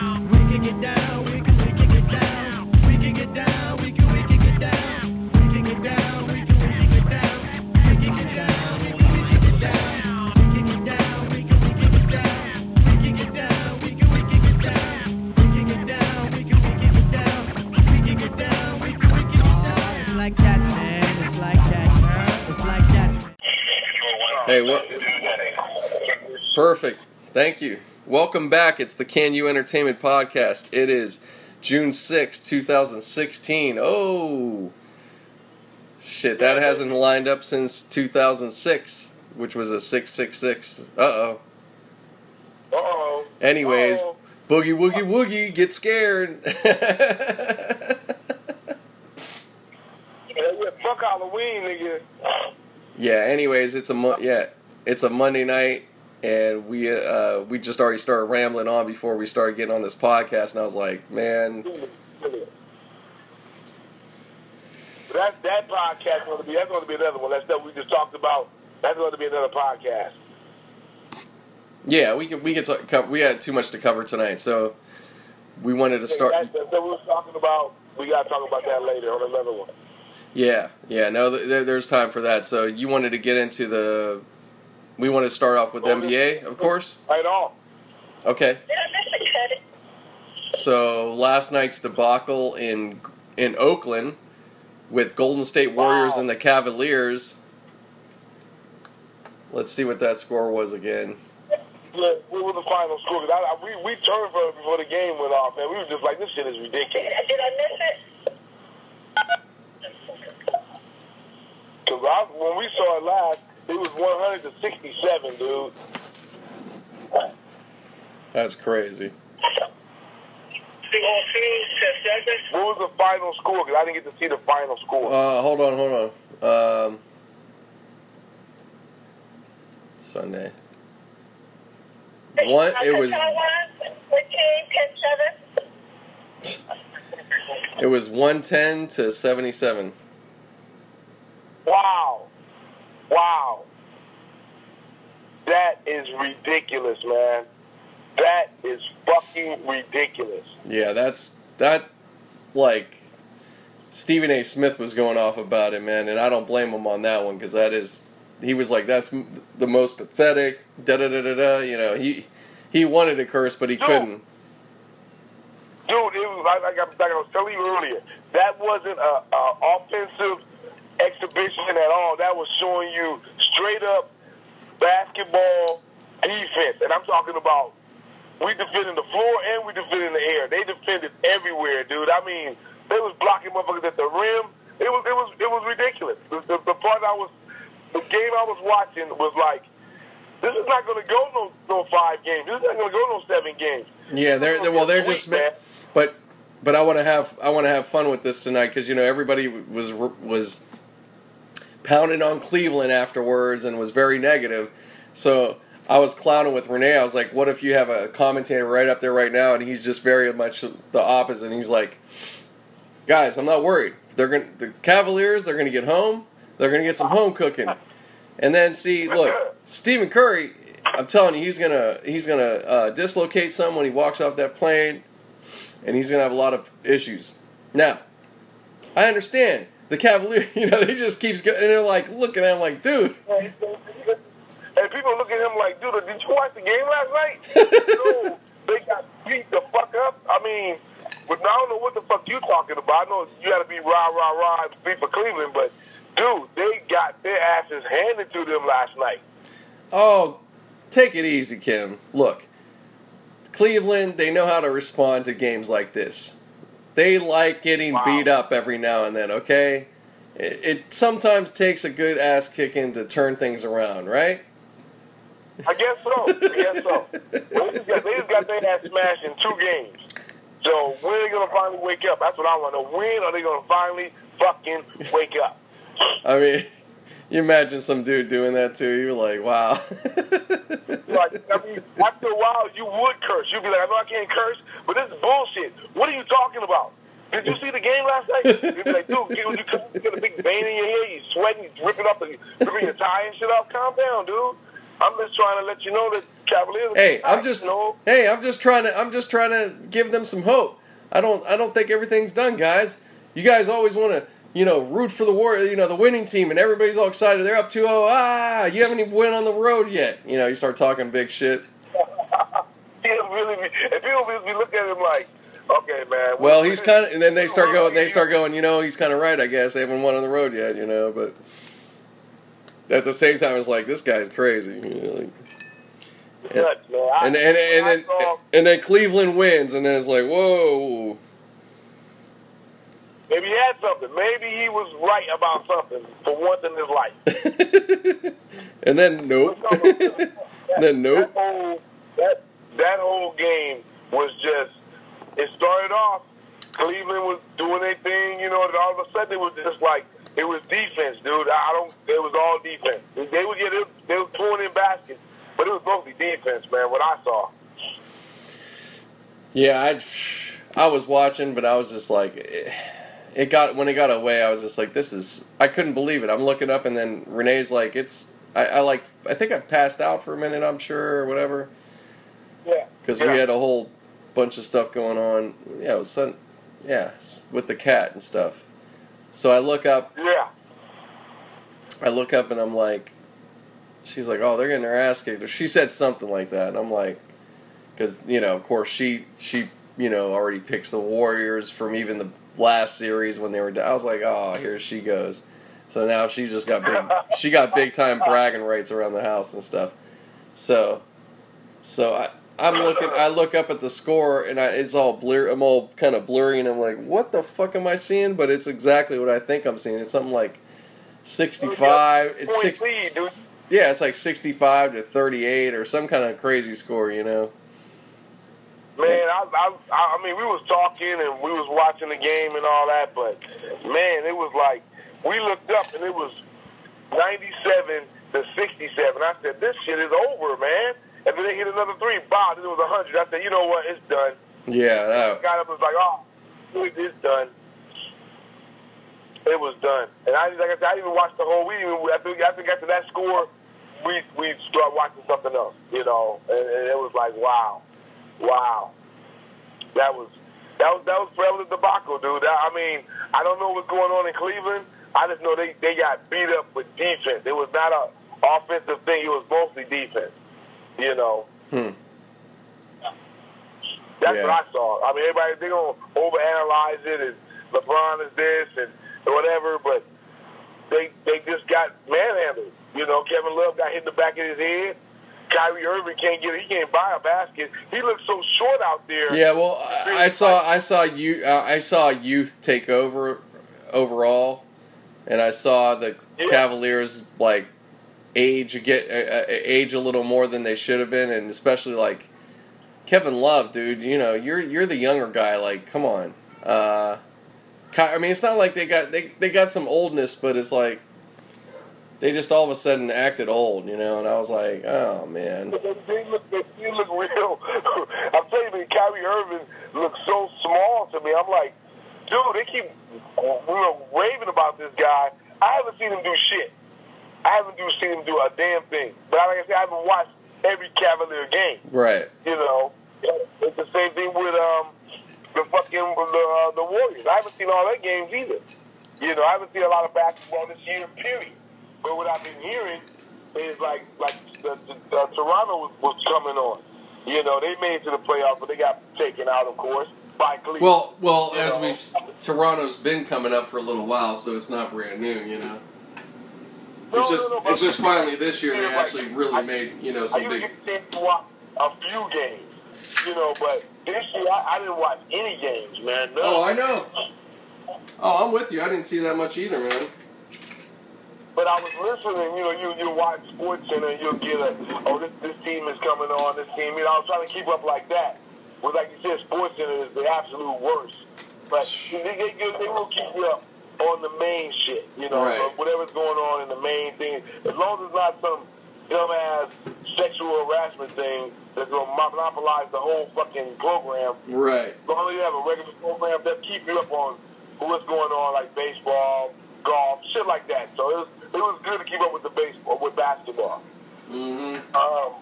We can get down, we can, we can get down. We can get down, we can, we can get down. We can get down, we can, we can get down. We can get down, we can, we can get down. We can get down, we can, we can get down. We can get down, we can, we can get down. We can get down, we can, we can get down. We can get down, we can, we can get down. It's like that, man. It's like that. It's like that. Hey, what? Perfect. Thank you. Welcome back. It's the Can You Entertainment Podcast. It is June sixth, 2016. Oh, shit. That hasn't lined up since 2006, which was a 666. Uh oh. Uh-oh. Anyways, Uh-oh. boogie woogie woogie, get scared. Yeah, yeah, fuck Halloween, nigga. yeah. Anyways, it's a mo- yeah, it's a Monday night, and we uh we just already started rambling on before we started getting on this podcast, and I was like, man, That that podcast going to be that's going to be another one. That stuff we just talked about. That's going to be another podcast. yeah, we could we could talk, co- we had too much to cover tonight, so we wanted to start. That, that, that we were talking about. We got to talk about that later on another one. Yeah, yeah, no, th- there, there's time for that. So you wanted to get into the. We want to start off with NBA, of course. Right on. Okay. So last night's debacle in in Oakland with Golden State Warriors Wow. and the Cavaliers. Let's see what that score was again. Yeah, what was the final score? 'Cause I, I, we we turned for it before the game went off, man. We were just like, this shit is ridiculous. Did I miss it? Cause when we saw it last, it was 167, dude. That's crazy. Single two to seven. What was the final score? Because I didn't get to see the final score. Uh, hold on, hold on. Um, Sunday. One. It was. It was one ten to seventy seven. Wow. Wow. That is ridiculous, man. That is fucking ridiculous. Yeah, that's that. Like Stephen A. Smith was going off about it, man, and I don't blame him on that one because that is. He was like, "That's the most pathetic." Da da da da da. You know, he he wanted to curse, but he Dude. couldn't. Dude, it was like, like, I, was telling you earlier. That wasn't a, a offensive exhibition at all. That was showing you straight up basketball defense. And I'm talking about we defending the floor and we defending the air. They defended everywhere, dude. I mean, they was blocking motherfuckers at the rim. It was it was it was ridiculous. The, the, the part I was the game I was watching was like this is not going to go no no five games. This is not going to go no seven games. Yeah, they're, they're well, they're just. man. But but I want to have I want to have fun with this tonight because you know everybody was was pounding on Cleveland afterwards and was very negative. So I was clowning with Renee. I was like, "What if you have a commentator right up there right now?" And he's just very much the opposite. And he's like, "Guys, I'm not worried. They're going the Cavaliers. They're to get home. They're to get some home cooking." And then see, look, Stephen Curry. I'm telling you, he's gonna he's gonna uh, dislocate some when he walks off that plane, and he's gonna have a lot of issues. Now, I understand the Cavalier. You know, they just keeps going, and they're like looking at him like, dude. And people look at him like, dude, did you watch the game last night? no, they got beat the fuck up. I mean, but I don't know what the fuck you talking about. I know you got to be rah rah rah and speak for Cleveland, but dude, they got their asses handed to them last night. Oh, take it easy, Kim. Look, Cleveland, they know how to respond to games like this. They like getting Wow. beat up every now and then, okay? It, it sometimes takes a good ass kicking to turn things around, right? I guess so. I guess so. They just got, they just got their ass smashed in two games. So when are they gonna finally wake up? That's what I want to know. When are they gonna finally fucking wake up? I mean, you imagine some dude doing that to You're like, wow. Like, I mean, after a while, you would curse. You'd be like, I know I can't curse, but this is bullshit. What are you talking about? Did you see the game last night? You'd be like, dude, you, you, you got a big vein in your hair, you sweating, you dripping up, the, dripping your tie and shit off. Calm down, dude. I'm just trying to let you know that Cavaliers. Hey, I'm just know, hey, I'm just trying to I'm just trying to give them some hope. I don't I don't think everything's done, guys. You guys always want to you know root for the war, you know the winning team, and everybody's all excited. They're up 2-0. Ah, you haven't even went on the road yet. You know, you start talking big shit. he'll really be, and people will be looking at him like, okay, man. Well, he's kind of, and then they start going. They start going. You know, he's kind of right. I guess they haven't won on the road yet. You know, but at the same time, it's like this guy's crazy. You know, like, man. And and and then and then Cleveland wins, and then it's like, whoa. Maybe he had something. Maybe he was right about something for once in his life. and then nope. then nope. That whole that that whole game was just. It started off. Cleveland was doing their thing, you know, and all of a sudden it was just like it was defense, dude. I don't. It was all defense. They would get they were throwing in baskets, but it was mostly defense, man. What I saw. Yeah, I I was watching, but I was just like, it, it got when it got away. I was just like, this is. I couldn't believe it. I'm looking up, and then Renee's like, it's. I, I like. I think I passed out for a minute. I'm sure, or whatever, Yeah. because yeah. we had a whole bunch of stuff going on. Yeah, it was sun. Yeah, with the cat and stuff. So I look up. Yeah. I look up, and I'm like, she's like, oh, they're getting their ass kicked. She said something like that, and I'm like, because you know, of course, she she you know already picks the Warriors from even the last series when they were. down. I was like, oh, here she goes. So now she just got big. she got big time bragging rights around the house and stuff. So, so I. I'm looking. I look up at the score, and I, it's all blur. I'm all kind of blurry, and I'm like, "What the fuck am I seeing?" But it's exactly what I think I'm seeing. It's something like 65. It's six. Yeah, it's like 65 to 38 or some kind of crazy score, you know. Man, I, I, I mean, we was talking and we was watching the game and all that, but man, it was like we looked up and it was ninety-seven to sixty-seven. I said, "This shit is over, man." And then they hit another three, then it was hundred. I said, "You know what? It's done." Yeah, uh, that, Got up and was like, "Oh, it's done." It was done, and I like I said, I even watched the whole. We even after after we got to that score, we we started watching something else, you know, and, and it was like, wow, wow, that was that was that was was a debacle, dude. I mean, I don't know what's going on in Cleveland. I just know they they got beat up with defense. It was not a offensive thing. It was mostly defense, you know. hmm. That's Yeah. what I saw. I mean, everybody they gonna overanalyze it, and LeBron is this and whatever, but they they just got manhandled. You know, Kevin Love got hit in the back of his head. Kyrie Irving can't get. He can't buy a basket. He looks so short out there. Yeah, well, I, I saw I saw you uh, I saw youth take over overall, and I saw the Yeah. Cavaliers like age get uh, uh, age a little more than they should have been, and especially like Kevin Love, dude. You know, you're you're the younger guy. Like, come on. Uh, I mean, it's not like they got they they got some oldness, but it's like they just all of a sudden acted old, you know. And I was like, oh man. They, look, they, look real. I'm telling you, Kyrie Irving looks so small to me. I'm like, dude, they keep you know, raving about this guy. I haven't seen him do shit. I haven't do, seen him do a damn thing. But like I said, I haven't watched every Cavalier game. Right. You know, it's the same thing with um the fucking the uh, the Warriors. I haven't seen all their games either. You know, I haven't seen a lot of basketball this year. Period. But what I've been hearing is like like the, the, the Toronto was, was coming on. You know, they made it to the playoffs, but they got taken out, of course, by Cleveland. Well, well, as we've Toronto's been coming up for a little while, so it's not brand new, you know. No, It's just no, it's just finally this year they actually really made you know some big. a to watch a few games. You know, but this year I, I didn't watch any games, man. None. Oh, I know. Oh, I'm with you. I didn't see that much either, man. But I was listening, you know, you you watch Sports Center and you'll get a, oh, this this team is coming on, this team. You know, I was trying to keep up like that. But like you said, Sports Center is the absolute worst. But they they, they, will keep you up on the main shit, you know, Right. whatever's going on in the main thing. As long as it's not some dumbass sexual harassment thing that's going to monopolize the whole fucking program. Right. As long as you have a regular program that keep you up on what's going on, like baseball, golf, shit like that. So it was, it was good to keep up with the baseball, with basketball. Mm-hmm. Um,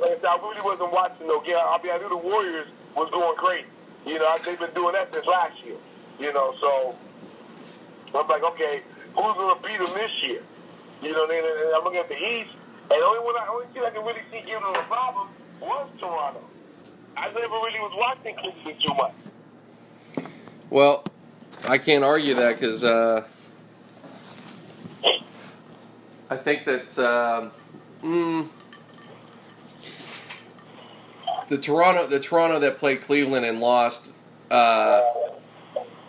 like I said, I really wasn't watching though. Yeah, I mean, I knew the Warriors was going great. You know, they've been doing that since last year. You know, so I'm like, okay, who's going to beat them this year? You know, then and I'm looking at the East, and the only one, I only team I can really see giving them a problem was Toronto. I never really was watching Cleveland too much. Well, I can't argue that because uh, I think that um mm, the Toronto the Toronto that played Cleveland and lost. Uh,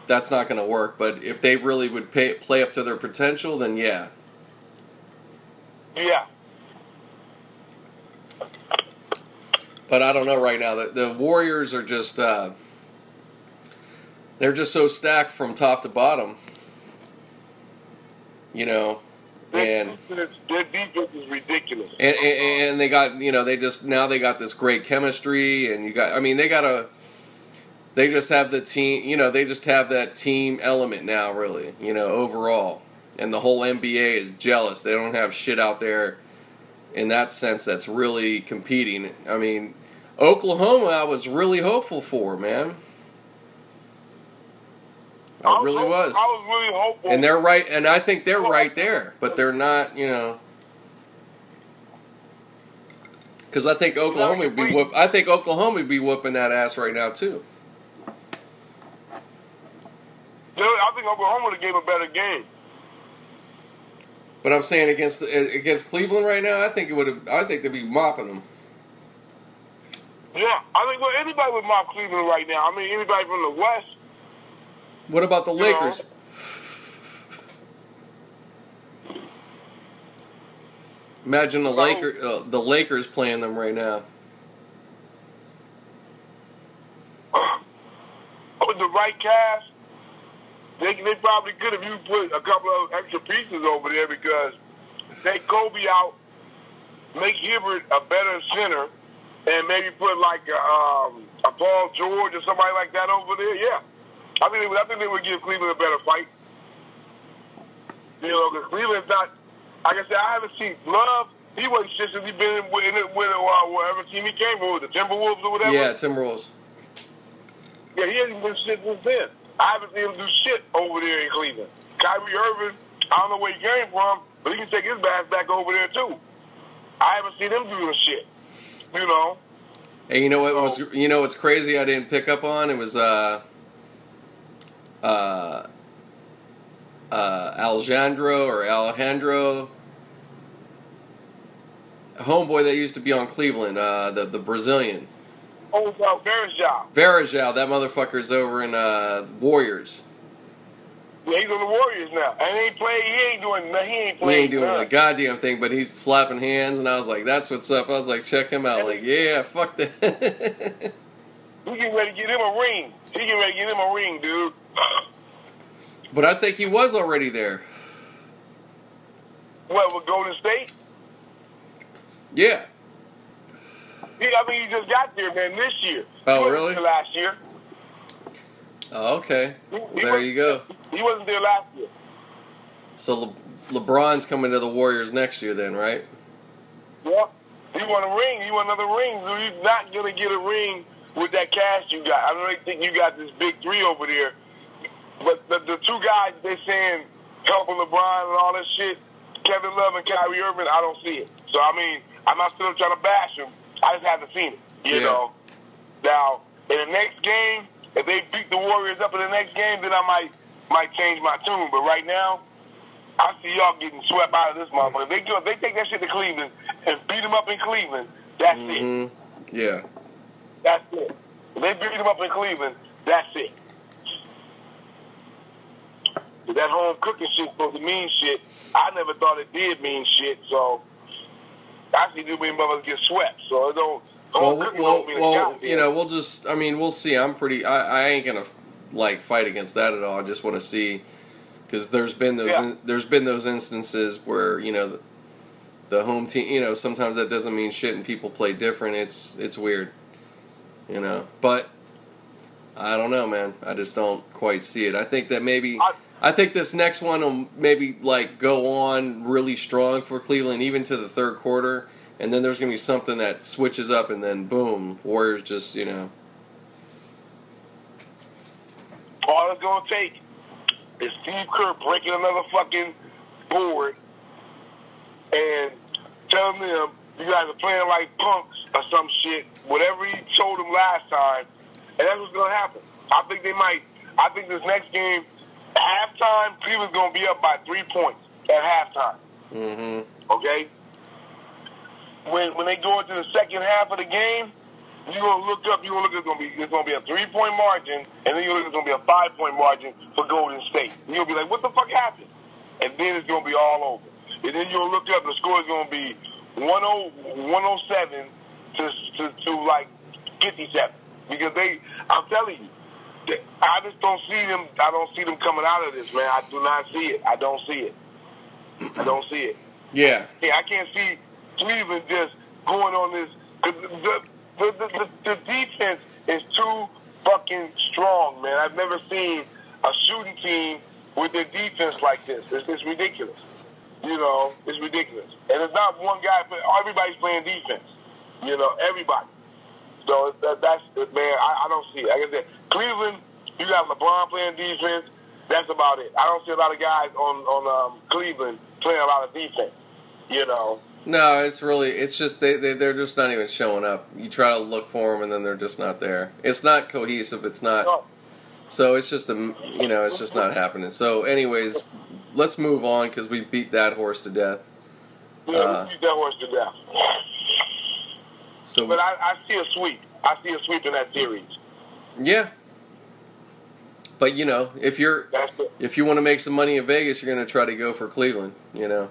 that's not going to work. But if they really would pay, play up to their potential, then yeah. Yeah. But I don't know right now. The, the Warriors are just uh, they're just so stacked from top to bottom. You know, and Their defense is ridiculous. and, and and they got you know they just now they got this great chemistry and you got I mean they got a they just have the team you know they just have that team element now really you know overall. And the whole NBA is jealous. They don't have shit out there in that sense that's really competing. I mean Oklahoma I was really hopeful for man I really hope- was I was really hopeful. and they're right and I think they're right there but they're not you know because I think Oklahoma would be whoop, I think Oklahoma would be whooping that ass right now too. Dude, I think Oklahoma would have gave a better game. But I'm saying against against Cleveland right now, I think it would have. I think they'd be mopping them. Yeah, I think well, anybody with mob Cleveland right now. I mean, anybody from the West. What about the You know. Lakers? Imagine the Laker, uh, the Lakers playing them right now. with the right cast, they they probably could have you put a couple of extra pieces over there because take Kobe out, make Hibbert a better center, and maybe put like a, um, a Paul George or somebody like that over there. Yeah, I think they would, I think they would give Cleveland a better fight. You know, because Cleveland's not. Like I said, I haven't seen Love. He wasn't shit since he been in, in it with uh, whatever team he came with, the Timberwolves or whatever. Yeah, Timberwolves. Yeah, he hasn't been shit since then. I haven't seen him do shit over there in Cleveland. Kyrie Irving, I don't know where he came from, but he can take his ass back over there too. I haven't seen him do doing shit. You know, Hey, you know what was you know what's crazy? I didn't pick up on it was uh uh uh Alejandro or Alejandro homeboy that used to be on Cleveland, uh the the Brazilian. oh, Verjao. Varejao, that motherfucker's over in uh Warriors. Yeah, he's on the Warriors now, and he ain't play. He ain't doing. He ain't playing. He ain't doing a goddamn thing, but he's slapping hands, and I was like, "That's what's up." I was like, "Check him out!" Like, yeah, fuck that. we getting ready to get him a ring. He getting ready to get him a ring, dude. But I think he was already there. What with Golden State? Yeah. He, I mean, he just got there, man. This year. Oh, really? Last year. Oh, okay. Well, there you go. He wasn't there last year. So Le- LeBron's coming to the Warriors next year, then, right? Yeah. He want a ring. He want another ring. So he's not gonna get a ring with that cast you got. I don't really think you got this big three over there. But the, the two guys they're saying helping LeBron and all this shit, Kevin Love and Kyrie Irving, I don't see it. So I mean, I'm not still trying to bash them. I just haven't seen it. You Yeah. know. Now in the next game, if they beat the Warriors up in the next game, then I might might change my tune. But right now, I see y'all getting swept out of this motherfucker. They go, if they take that shit to Cleveland and beat them up in Cleveland. That's it. hmm Yeah. That's it. If they beat them up in Cleveland, that's it. That home cooking shit supposed to mean shit. I never thought it did mean shit. So I see do mean motherfuckers get swept. So it don't. Well, well, don't mean well, you know, we'll just. I mean, we'll see. I'm pretty. I, I ain't gonna like fight against that at all. I just want to see because there's been those. Yeah. In, there's been those instances where you know the, the home team. You know, sometimes that doesn't mean shit, and people play different. It's it's weird. You know, but I don't know, man. I just don't quite see it. I think that maybe. I- I think this next one will maybe like go on really strong for Cleveland, even to the third quarter, and then there's gonna be something that switches up, and then boom, Warriors just you know. All it's gonna take is Steve Kerr breaking another fucking board and telling them you guys are playing like punks or some shit. Whatever he told them last time, and that's what's gonna happen. I think they might. I think this next game, halftime, Cleveland's gonna be up by three points at halftime. Mm-hmm. Okay. When when they go into the second half of the game, you're gonna look up. You're gonna look. It's gonna be it's gonna be a three point margin, and then you're gonna look. It's gonna be a five point margin for Golden State. And you'll be like, what the fuck happened? And then it's gonna be all over. And then you'll look up. The score is gonna be 10 107 to to, to like 57 because they. I'm telling you. I just don't see them. I don't see them coming out of this, man. I do not see it. I don't see it. I don't see it. Yeah. Yeah, I can't see Cleveland just going on this. 'cause The, the, the, the, the defense is too fucking strong, man. I've never seen a shooting team with their defense like this. It's, it's ridiculous. You know, it's ridiculous. And it's not one guy, but everybody's playing defense. You know, everybody. So that, that's, man, I, I don't see it. Like I said, Cleveland, you got LeBron playing defense. That's about it. I don't see a lot of guys on, on um, Cleveland playing a lot of defense. You know, No, it's really it's just they, they they're just not even showing up. You try to look for them and then they're just not there. It's not cohesive. It's not. no. So it's just a you know it's just not happening. So anyways, let's move on because we beat that horse to death. Yeah, Uh, we beat that horse to death. So But I, I see a sweep. I see a sweep in that series. Yeah. But you know if you're if you want to make some money in Vegas, you're going to try to go for Cleveland. You know.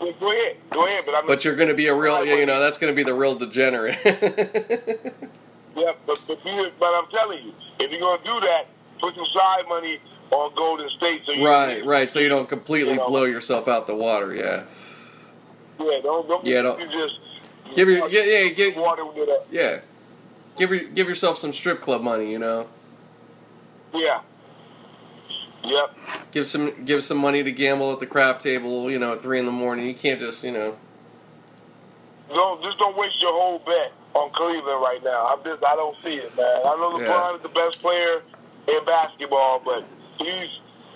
Well, Go ahead. Go ahead. But, I'm But you're going to be a real you know that's going to be the real degenerate. Yeah, but, but, you- but I'm telling you, if you're going to do that, put some side money on Golden State. So you right, right. So you don't completely You know. blow yourself out the water. Yeah. Yeah, don't, don't, Yeah, don't- you just Give your yeah, yeah give water with that. yeah. Give your, give yourself some strip club money. You know. Yeah. Yep. give some give some money to gamble at the crap table, you know, at three in the morning. You can't just, you know. Don't just don't waste your whole bet on Cleveland right now. I'm just I don't see it, man. I know LeBron Yeah. is the best player in basketball, but he's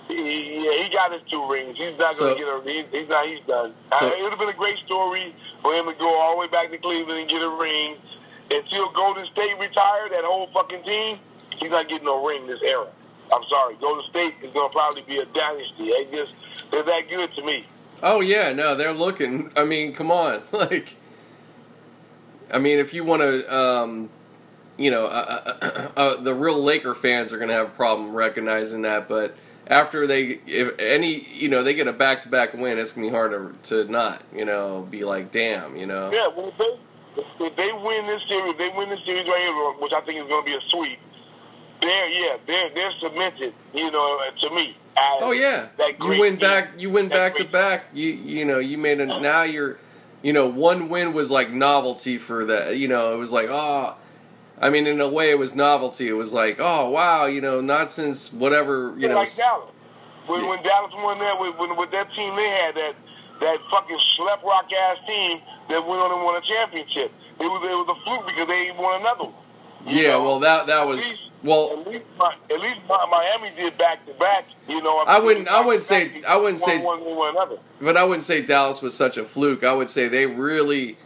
he, yeah, he got his two rings. He's not So- going to get a. He, he's not. He's done. So- Uh, it would have been a great story for him to go all the way back to Cleveland and get a ring. Until Golden State retired, that whole fucking team, he's not getting no ring this era. I'm sorry. Golden State is going to probably be a dynasty. They just they're that good to me. Oh yeah, no, they're looking. I mean, come on, like. I mean, if you want to, um, you know, uh, uh, uh, the real Laker fans are going to have a problem recognizing that. But after they, if any, you know, they get a back-to-back win, it's going to be hard to, to not, you know, be like, damn, you know. Yeah, well, they, if they win this series, they win this series right here, which I think is going to be a sweep. They're yeah, they're they're cemented. You know, to me. Oh yeah, that you win team. back. You win back to back. You you know you made a now you're, you know one win was like novelty for that. You know it was like oh, I mean in a way it was novelty. It was like oh wow you know not since whatever you know. like Dallas. When, Yeah. when Dallas won that, with, when, with that team they had, that that fucking schlep rock ass team that went on and won a championship. It was it was a fluke because they won another one. You Yeah, know? well that that At was least- well At least, my, at least my, Miami did back to back. You know, I wouldn't- I wouldn't say- I wouldn't say- one, one, one another. but I wouldn't say Dallas was such a fluke. I would say they really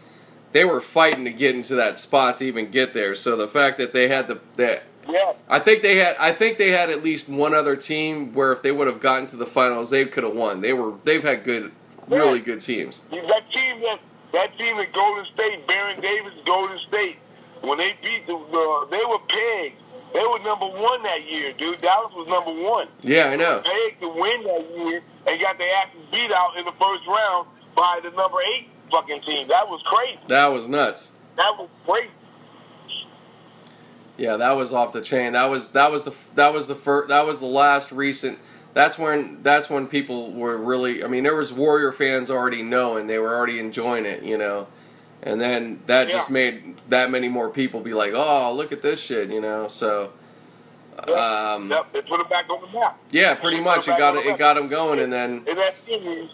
they were fighting to get into that spot to even get there. So the fact that they had the that Yeah, I think they had. I think they had at least one other team where if they would have gotten to the finals, they could have won. They were. They've had good, really good teams. that team that that team at Golden State, Baron Davis, Golden State, when they beat the, the they were pegged. They were number one that year, dude. Dallas was number one. Yeah, I know. Pegged to win that year and got their asses beat out in the first round by the number eight fucking team. That was crazy. That was nuts. That was crazy. Yeah, that was off the chain. That was that was the that was the first. That was the last recent. That's when that's when people were really. I mean, there was Warrior fans already knowing they were already enjoying it, you know, and then that just made that many more people be like, "Oh, look at this shit," you know. So, um, Yep, they put it back on the map. yeah, pretty much it got it, it got them going, and then In that series,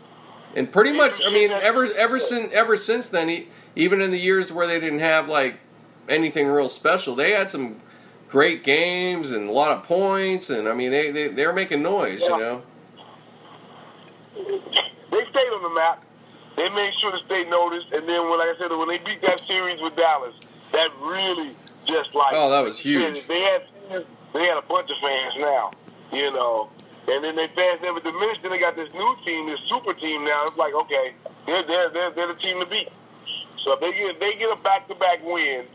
And pretty much, I mean, ever ever since ever since then, even in the years where they didn't have like anything real special, they had some great games and a lot of points, and I mean they they they're making noise, Yeah. you know. They stayed on the map. They made sure to stay noticed, and then when, like I said, when they beat that series with Dallas, that really just like Oh, that was huge. They had they had a bunch of fans now, you know, and then they fans never diminished. Then they got this new team, this super team now. It's like okay, they're they're they're, they're the team to beat. So if they get they get a back to back win,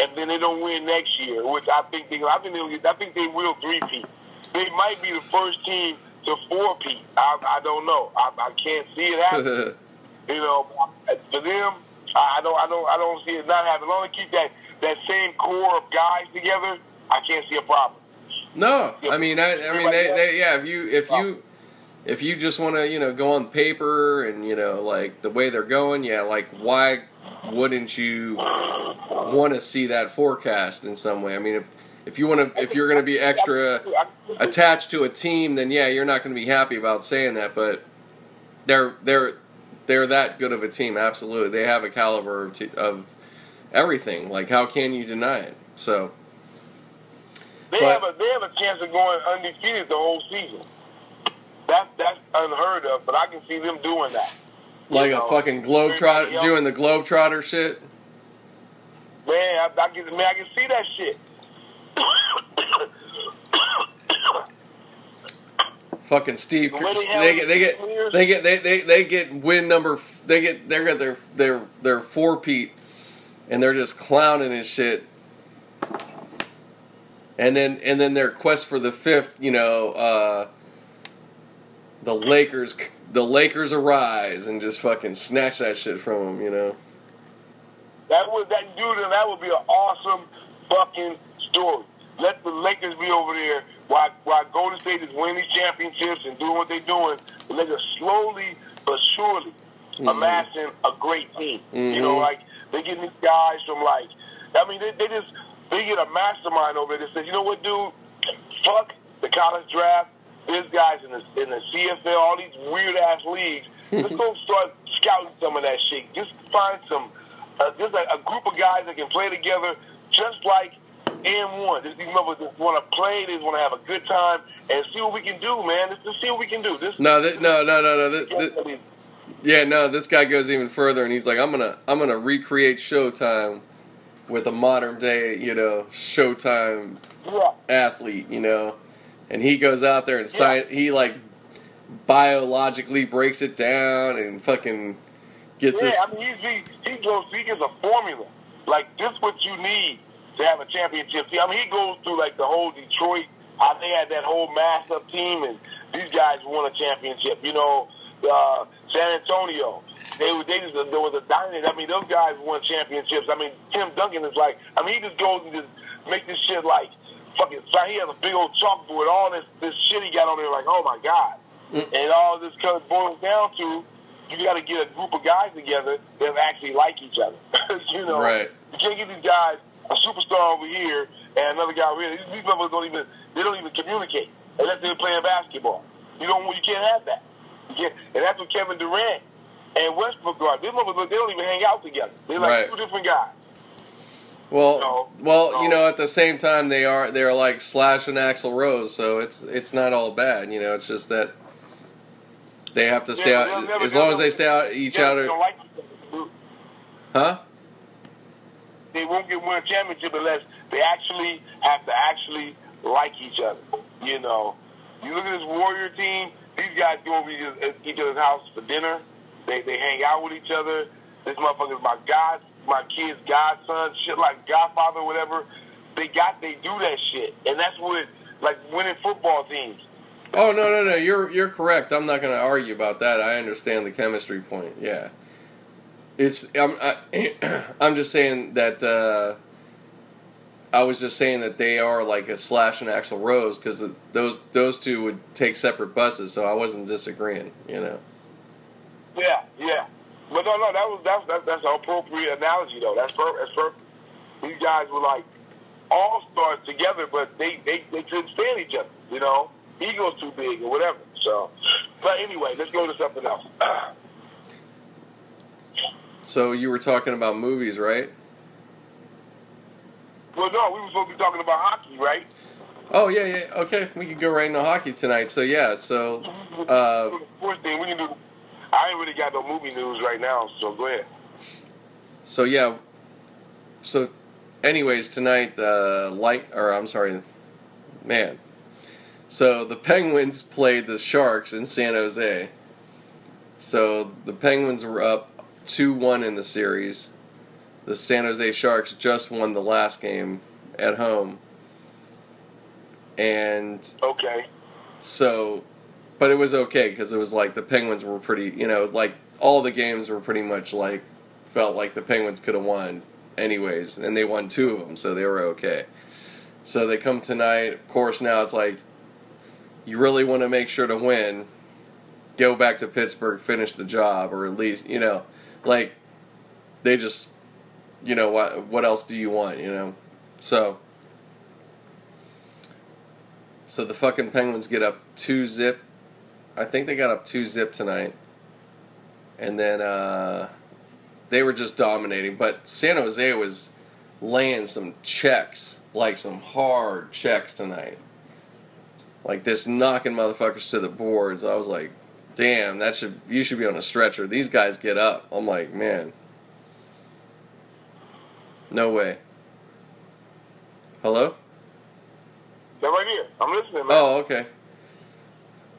and then they don't win next year, which I think they I think they'll I think they will three peat. They might be the first team to four peat. I, I don't know. I, I can't see it happen. You know, for them, I don't, I don't, I don't see it not happening. As long as keep that that same core of guys together, I can't see a problem. No, I mean, I, I mean, they, they, yeah. If you, if you, if you just want to, you know, go on paper and you know, like the way they're going, yeah. Like, why wouldn't you want to see that forecast in some way? I mean, if if you want to, if you're going to be extra attached to a team, then yeah, you're not going to be happy about saying that. But they're they're they're that good of a team. Absolutely, they have a caliber of, t- of everything. Like, how can you deny it? So. They But- have a they have a chance of going undefeated the whole season. That's that's unheard of, but I can see them doing that. Like You a fucking globetrotter doing the globetrotter shit. Man, I, I can man, I can see that shit. Fucking Steve. The they They get they get they get they, they, they get win number. They get they got their their their four peat, and they're just clowning his shit. And then and then their quest for the fifth. You know, uh, the Lakers. The Lakers arise and just fucking snatch that shit from them. You know. That would that dude and that would be an awesome fucking story. Let the Lakers be over there while while Golden State is winning these championships and doing what they're doing. The Lakers slowly but surely Mhm. amassing a great team. You know, Mhm. like they get these guys from like I mean they, they just they get a mastermind over there that says, you know what, dude, fuck the college draft. There's guys in the in the CFL, all these weird ass leagues. Let's go start scouting some of that shit. Just find some uh, just a, a group of guys that can play together, just like M1. Just these motherfuckers just want to play. They just want to have a good time and see what we can do, man. Let's just see what we can do. This No, th- no, no, no, no. Th- th- Yeah, no, this guy goes even further, and he's like, "I'm gonna, I'm gonna recreate Showtime with a modern day, you know, Showtime yeah. athlete, you know." And he goes out there and sci- he like biologically breaks it down and fucking gets Yeah. I mean, he, he, he goes, he gives a formula. Like, this what you need to have a championship team. I mean, he goes through, like, the whole Detroit, how they had that whole mass-up team, and these guys won a championship. You know, uh, San Antonio, they, were- they just, there was a dynasty. I mean, those guys won championships. I mean, Tim Duncan is like, I mean, he just goes and just make this shit like, fucking, he has a big old chalkboard, all this, this shit he got on there, like, oh my God. Mm. And all this kind of boils down to you got to get a group of guys together that actually like each other. you know, Right. you can't get these guys a superstar over here and another guy over here. These, these don't even they don't even communicate unless they're playing basketball. You don't you can't have that. You can't, and that's what Kevin Durant and Westbrook are. These motherfuckers they don't even hang out together. They're like Right. two different guys. Well, No, well, you know, at the same time, they are they're like Slash and Axl Rose, so it's it's not all bad. You know, it's just that they have to stay Yeah, out never- as long as they'll- stay out each other. They like. Huh? they won't get one championship unless they actually have to actually like each other. You know, you look at this Warrior team; these guys go over each each other's house for dinner. They they hang out with each other. This motherfucker's my god, my kid's godson, shit like Godfather, whatever. They got they do that shit, and that's what like winning football teams. Oh no no no! You're you're correct. I'm not going to argue about that. I understand the chemistry point. Yeah, it's I'm I, I'm just saying that uh, I was just saying that they are like a Slash and Axl Rose because those those two would take separate buses. So I wasn't disagreeing. You know. Yeah, yeah. But no, no, that was that's that's, that's an appropriate analogy though. That's perfect. That's perfect. These guys were like all stars together, but they, they they couldn't stand each other. You know, egos too big or whatever. So, but anyway, let's go to something else. So you were talking about movies, right? Well, no, we were supposed to be talking about hockey, right? Oh yeah, yeah. Okay, we could go right into hockey tonight. So yeah, so uh, First thing we can do. I ain't really got no movie news right now, so go ahead. so yeah, so anyways, tonight uh, light or I'm sorry, man. So the Penguins played the Sharks in San Jose. So the Penguins were up two one in the series. The San Jose Sharks just won the last game at home. And Okay. so, but it was okay because it was like the Penguins were pretty, you know, like all the games were pretty much like felt like the Penguins could have won anyways, and they won two of them, so they were okay. So they come tonight. Of course, now it's like you really want to make sure to win. Go back to Pittsburgh, finish the job, or at least you know, like they just, you know, what what else do you want, you know? So. So the fucking Penguins get up two zip. I think they got up two zip tonight. And then uh, they were just dominating. But San Jose was laying some checks, like some hard checks tonight. Like this knocking motherfuckers to the boards. I was like, damn, that should you should be on a stretcher. These guys get up. I'm like, man. No way. Hello? They're right here. I'm listening, man. Oh, okay.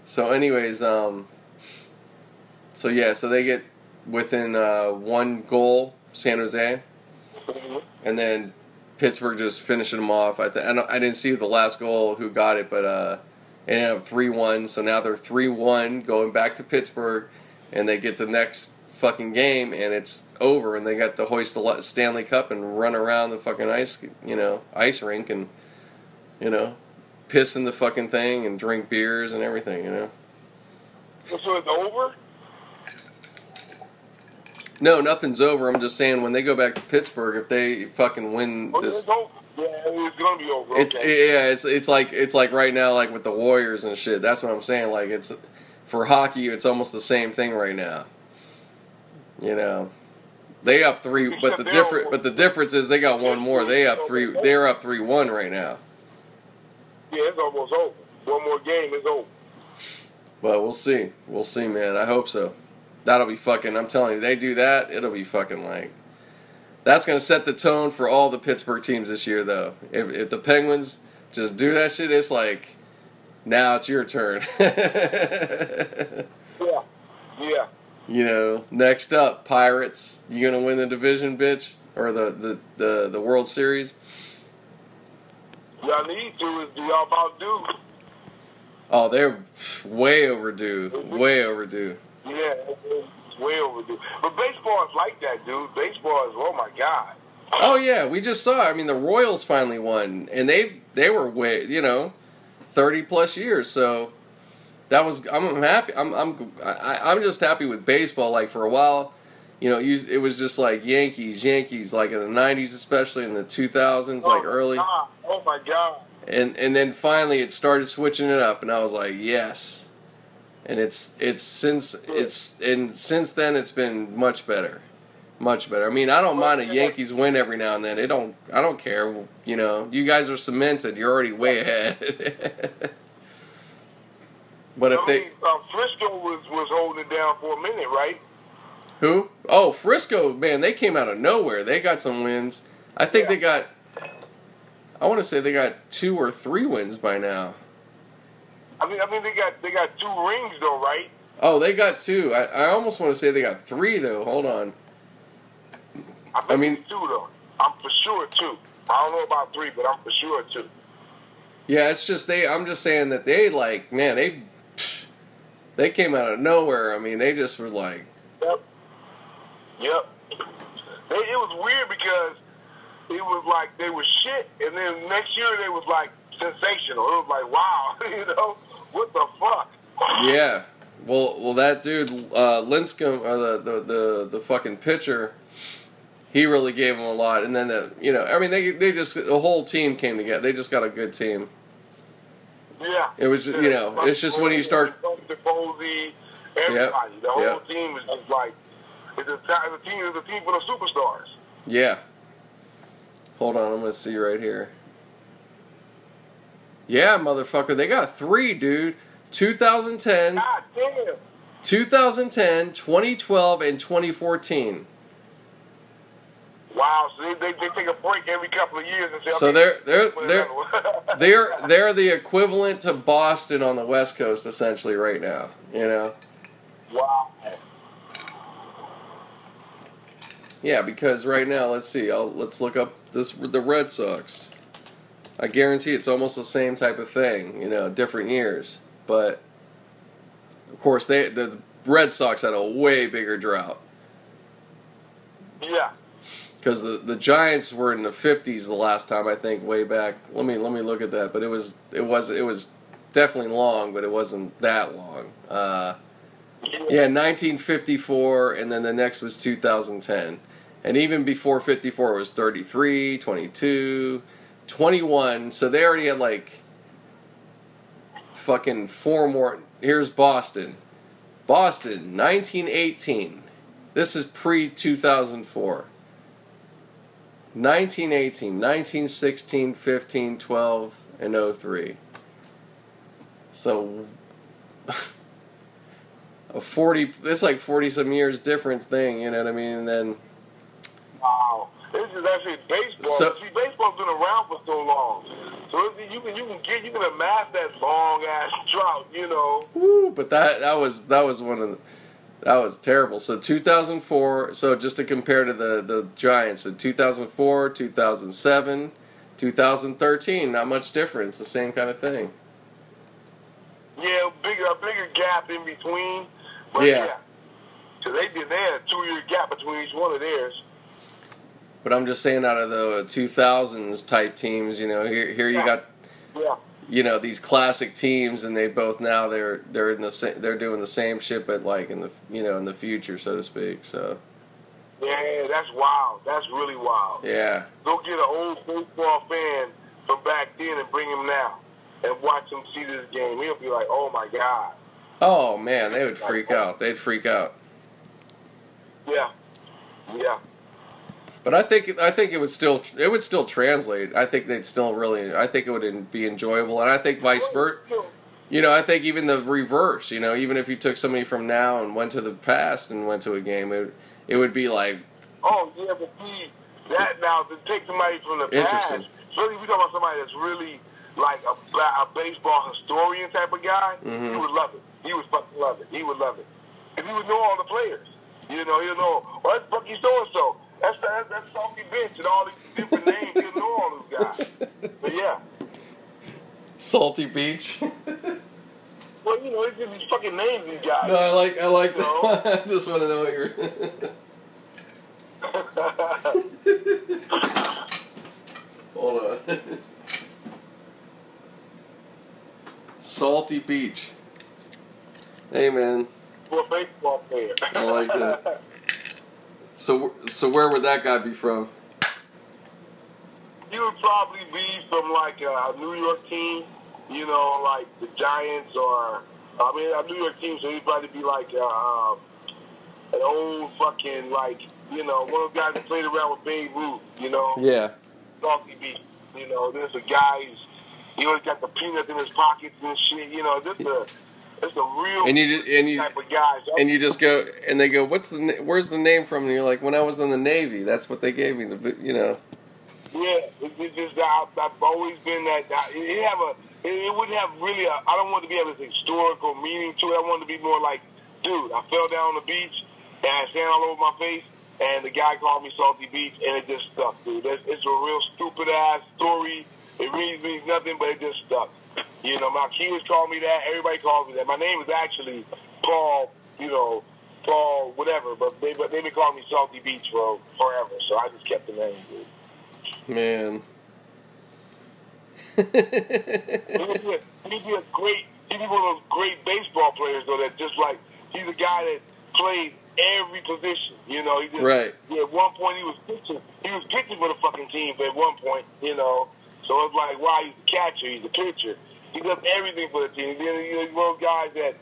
So, anyways, um, so yeah, so they get within uh, one goal, San Jose, Mhm. and then Pittsburgh just finishing them off. I th- I, I didn't see the last goal who got it, but uh, it ended up three one. So now they're three one going back to Pittsburgh, and they get the next fucking game, and it's over, and they got to hoist the Stanley Cup and run around the fucking ice, you know, ice rink, and you know, piss in the fucking thing and drink beers and everything, you know. So it's over? No, nothing's over. I'm just saying when they go back to Pittsburgh, if they fucking win Oh, this, it's over. Yeah, it's gonna be over. it's okay. yeah, it's it's like it's like right now, like with the Warriors and shit. That's what I'm saying. Like it's for hockey, it's almost the same thing right now. You know, they up three, but the different, but the difference is they got one more. They up three. They're up three one right now. Yeah, it's almost over. One more game, it's over. But we'll see. We'll see, man. I hope so. That'll be fucking. I'm telling you, they do that, it'll be fucking like. That's gonna set the tone for all the Pittsburgh teams this year, though. If, if the Penguins just do that shit, it's like, now it's your turn. Yeah, yeah. you know, next up, Pirates. You gonna win the division, bitch, or the the the, the World Series? Y'all need to is do y'all about due. Oh, they're way overdue. Way overdue. Yeah, it's way overdue. But baseball is like that, dude. Baseball is oh my god. Oh yeah, we just saw. I mean, the Royals finally won, and they they were way you know, thirty plus years. So that was I'm happy. I'm I'm I, I'm just happy with baseball. Like for a while, you know, it was just like Yankees, Yankees, like in the '90s, especially in the 2000s, like Oh early. Oh my god. and and then finally it started switching it up, and I was like, yes. And it's it's since it's and since then it's been much better, much better. I mean, I don't mind a Yankees win every now and then. It don't I don't care. You know, you guys are cemented. You're already way ahead. but if they uh, Frisco was was holding it down for a minute, right? who oh Frisco man they came out of nowhere. They got some wins. I think they got. I want to say they got two or three wins by now. I mean, I mean they got they got two rings though, right? Oh, they got two. I, I almost want to say they got three though. Hold on. I, I mean- two though. I'm for sure two. I don't know about three, but I'm for sure two. Yeah, it's just they. I'm just saying that they like man they they came out of nowhere. I mean they just were like Yep. Yep. They, it was weird because it was like they were shit, and then next year they was like sensational. It was like wow, you know what the fuck? yeah. Well, well that dude uh, Lincecum or the, the the the fucking pitcher. He really gave them a lot, and then the, you know, I mean, they they just the whole team came together. They just got a good team. Yeah. It was, you know, it's just when you start- Posey, everybody, the whole Yep, team is just like It's a, it's a team. It's a team full of superstars. Yeah. Hold on, I'm gonna see right here. Yeah, motherfucker, they got three, dude. 2010, God damn. 2010, 2012, and 2014. Wow. So they, they, they take a break every couple of years and say, So okay, they're they're they're they're they're the equivalent to Boston on the West Coast, essentially, right now. You know. wow. Yeah, because right now, let's see. I'll, let's look up this the Red Sox. I guarantee it's almost the same type of thing. You know, different years, but of course they the Red Sox had a way bigger drought Yeah. because the the Giants were in the fifties the last time I think way back. Let me let me look at that, but it was it was it was definitely long, but it wasn't that long. Uh, Yeah, 1954, and then the next was 2010. And even before 54 it was 33, 22, 21. So they already had like fucking four more. Here's Boston. Boston, 1918. This is pre 2004. 1918, 1916, 15, 12, and 03. So a 40 it's like 40 some years difference thing you know what i mean and then. This is actually baseball. So- See, baseball's been around for so long. So you can you can get you can amass that long ass drought, you know. woo, but that that was that was one of the that was terrible so 2004 so just to compare to the the giants in 2004 2007 2013 not much difference the same kind of thing Yeah, bigger a bigger gap in between. But Yeah. yeah. So they did they had a two year gap between each one of theirs. But i'm just saying out of the 2000s type teams you know here here you Yeah. got Yeah. you know these classic teams and they both now they're they're in the sa- they're doing the same shit but like in the you know in the future so to speak so Yeah, that's wild. That's really wild. yeah Go get an old baseball fan from back then and bring him now and watch him see this game. He'll be like, Oh my God. Oh man, they would freak out. They'd freak out. Yeah. Yeah. But I think I think it would still it would still translate. I think they'd still really. I think it would be enjoyable, and I think vice versa. You know, I think even the reverse. You know, even if you took somebody from now and went to the past and went to a game, it it would be like Oh yeah, but see that now to take somebody from the past, Interesting. especially if we talk about somebody that's really like a, a baseball historian type of guy, Mhm. he would love it. He would fucking love it. He would love it. If he would know all the players, you know, he'll know. Oh, that's Bucky so and so. That's that's that's Salty Bitch and all these different names. He'll know all those guys. But yeah, salty beach. well, you know, it's just these fucking names these guys. no, I like I like No. that. I just want to know what you're. Hold on. Salty Beach. Hey man, For a baseball player. I like that. So so where would that guy be from? He would probably be from like a New York team, you know, like the Giants or I mean a New York team. So he'd probably be like uh, an old fucking like you know one of those guys that played around with Babe Ruth, you know, Yeah. Salty Beach. You know, there's a guy who's he always got the peanuts in his pockets and shit. You know, this a it's a real And you and you type of and you just go and they go, what's the na- where's the name from? And you're like, when I was in the Navy, that's what they gave me. The you know. Yeah, it's just I've, I've always been that. that it, have a, it, it wouldn't have really. A, I don't want to be have this historical meaning to it. I want to be more like, dude, I fell down on the beach and I sand all over my face, and the guy called me Salty Beach, and it just stuck, dude. It's, it's a real stupid ass story. It really means nothing, but it just stuck. You know, my kids call me that. Everybody calls me that. My name is actually Paul. You know, Paul, whatever. But they but they've been calling me Salty Beach for forever, so I just kept the name, dude. Man. He would be a, he'd be a great, he'd be one of those great baseball players though. That just like he's a guy that played every position. You know, he just, Right. Yeah, at one point he was pitching, he was pitching for the fucking team. But at one point, you know, so it's like, wow, he's the catcher, he's the pitcher. He does everything for the team. Then you know, he's one of those guys that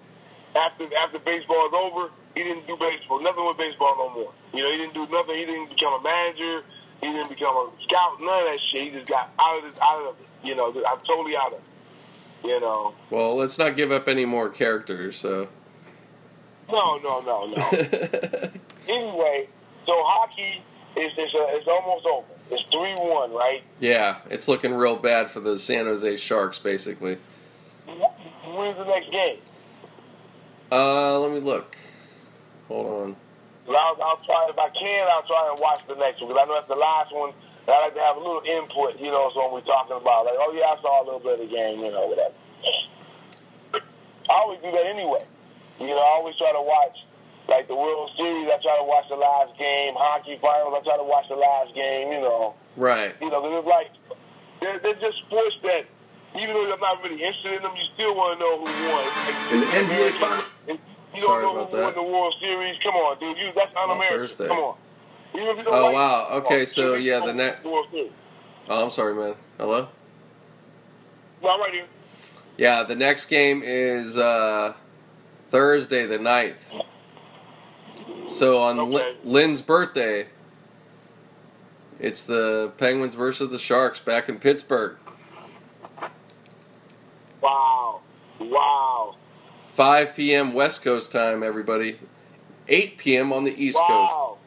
after after baseball is over, he didn't do baseball, nothing with baseball no more. You know, he didn't do nothing. He didn't become a manager. He didn't become a scout. None of that shit. He just got out of this, out of it. You know, I'm totally out of it. You know, Well, let's not give up any more characters. So. no, no, no, no. anyway, so hockey is is, uh, is almost over. It's three one, right? yeah, it's looking real bad for the San Jose Sharks, basically. When's the next game? Uh, let me look. Hold on. Well, I'll, I'll try if I can. I'll try and watch the next one because I know that's the last one. I like to have a little input, you know, so when we're talking about like, oh yeah, I saw a little bit of the game, you know, whatever. I always do that anyway. You know, I always try to watch like the World Series. I try to watch the last game. Hockey finals. I try to watch the last game. You know, Right. you know, it's like they're, they're just sports that even though you're not really interested in them, you still want to know who won. In the NBA Finals. you don't know about who won the World Series. Come on, dude. You, that's un-American. Come on. Even if you don't Oh, like wow. Okay, so, yeah, the who net- won World Series. Oh, I'm sorry, man. Hello. No, I'm right here. Yeah, the next game is uh, Thursday the 9th. So on Okay. Lynn's birthday, it's the Penguins versus the Sharks back in Pittsburgh. Wow. Wow. 5 p.m. West Coast time, everybody. 8 p.m. on the East Coast. wow.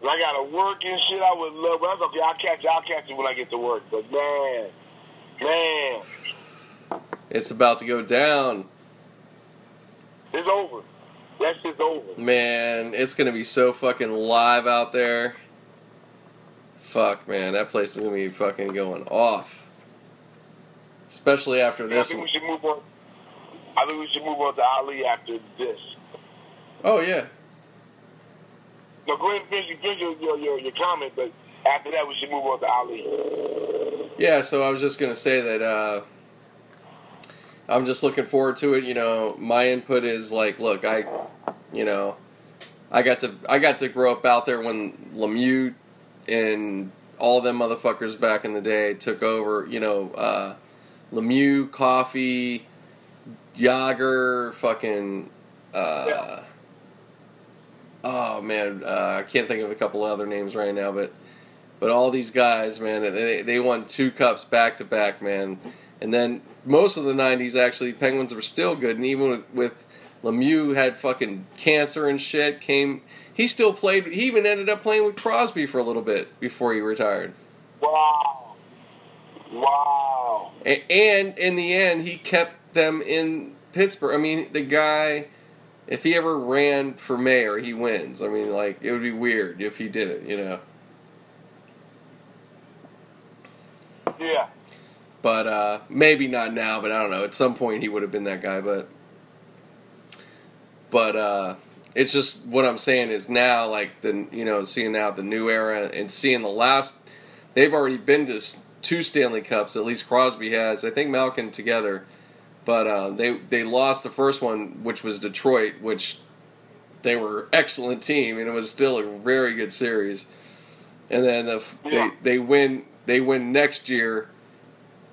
And I gotta work and shit. I would love, that's okay. I'll catch. I'll catch it when I get to work. But man, man, It's about to go down. it's over. That shit's over. Man, it's to be so fucking live out there. Fuck, man. That place is to be fucking going off. Especially after this. I think we should move on. I think we should move on to Ali after this. Oh, yeah. No, go ahead and finish, finish your, your, your, your comment, but after that we should move on to Ali. Yeah, so I was just gonna say that uh, I'm just looking forward to it. You know, my input is like, look, I, you know, I got to I got to grow up out there when Lemieux and all them motherfuckers back in the day took over. You know, uh, Lemieux, Coffey, Jagr, fucking. Uh, Yeah. Oh man, uh, I can't think of a couple other names right now, but but all these guys, man, they they won two cups back to back, man. And then most of the '90s, actually, Penguins were still good, and even with, with Lemieux had fucking cancer and shit. Came, he still played. He even ended up playing with Crosby for a little bit before he retired. Wow. Wow. A- And in the end, he kept them in Pittsburgh. I mean, the guy, if he ever ran for mayor, he wins. I mean, like, it would be weird if he did it, you know. Yeah. But uh, maybe not now, but I don't know. At some point, he would have been that guy. But, but uh, it's just what I'm saying is now, like the you know, seeing now the new era and seeing the last. They've already been to two Stanley Cups. At least Crosby has. I think Malkin together, but uh, they they lost the first one, which was Detroit, which they were excellent team, and it was still a very good series. And then the, Yeah. they they win they win next year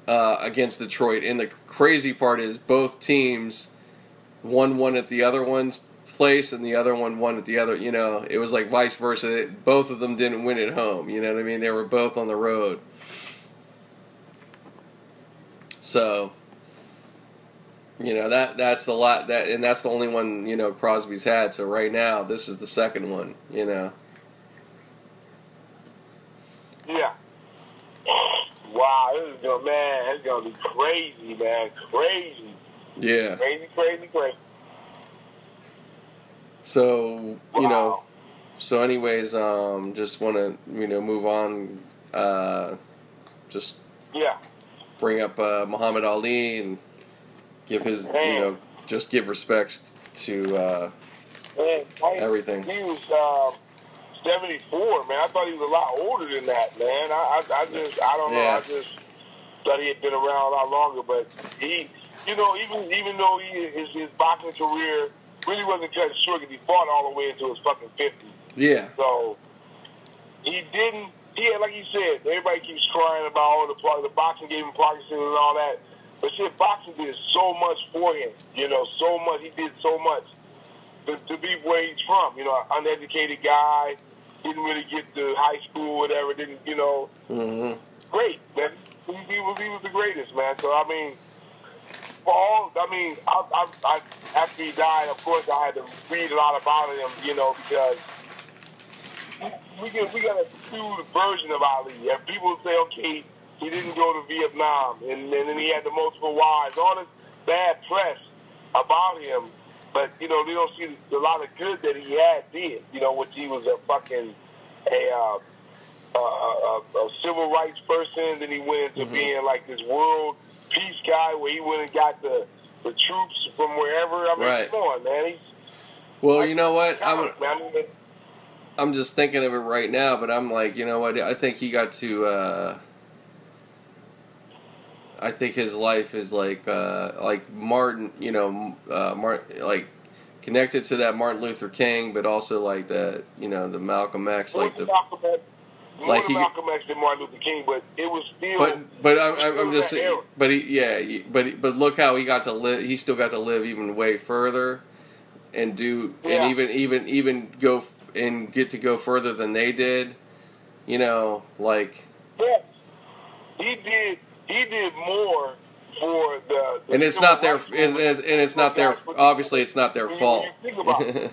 uh, against Detroit. And the crazy part is both teams one won at the other one's place, and the other one won at the other. You know, it was like vice versa. Both of them didn't win at home. You know what I mean? They were both on the road. So, you know that that's the lot that, and that's the only one you know Crosby's had. So right now, this is the second one. You know. Yeah. Wow, this is gonna man, it's gonna be crazy, man. Crazy. Yeah. Crazy, crazy, crazy. So you know. So, anyways, um, just want to you know move on. Uh, just Yeah. bring up uh, Muhammad Ali and give his you know just give respects to uh, Man, I- Everything. He was um, 74, man. I thought he was a lot older than that, man. I, I, I just, I don't know. I just thought he had been around a lot longer. But he, you know, even even though he his, his boxing career really wasn't cut short because he fought all the way into his fucking 50s. yeah So he didn't. He had, like you said, everybody keeps crying about all the the boxing gave him Parkinson and all that. But shit, boxing did so much for him. You know, so much. He did so much to, to be where he's from. You know, uneducated guy, didn't really get to high school, whatever. Didn't you know? hmm Great, man. He, he was he was the greatest, man. So I mean, for all I mean, I, I, I after he died, of course, I had to read a lot about him. You know, because we get we got a skewed version of Ali. And people say, okay, he didn't go to Vietnam, and, and then he had the multiple wives. All this bad press about him, but you know they don't see a lot of good that he had did. You know, which he was a fucking a. Uh, a, a, a civil rights person. Then he went into Mhm. being like this world peace guy, where he went and got the the troops from wherever. I mean, Right. come on, man. He's Well, you know what? I'm man. I mean, I'm just thinking of it right now, but I'm like, you know what? I think he got to. uh I think his life is like uh like Martin, you know, uh Martin like connected to that Martin Luther King, but also like the you know the Malcolm X, like the Malcolm X, like he- Malcolm X than Martin Luther King, but it was still. But but I'm, I'm, I'm just but he yeah but but look how he got to live. He still got to live even way further, and do Yeah. and even even even go f- and get to go further than they did. You know, like Yes. He did. He did more for the. the and it's not their and it's, and it's not their obviously it's not their fault. think about it.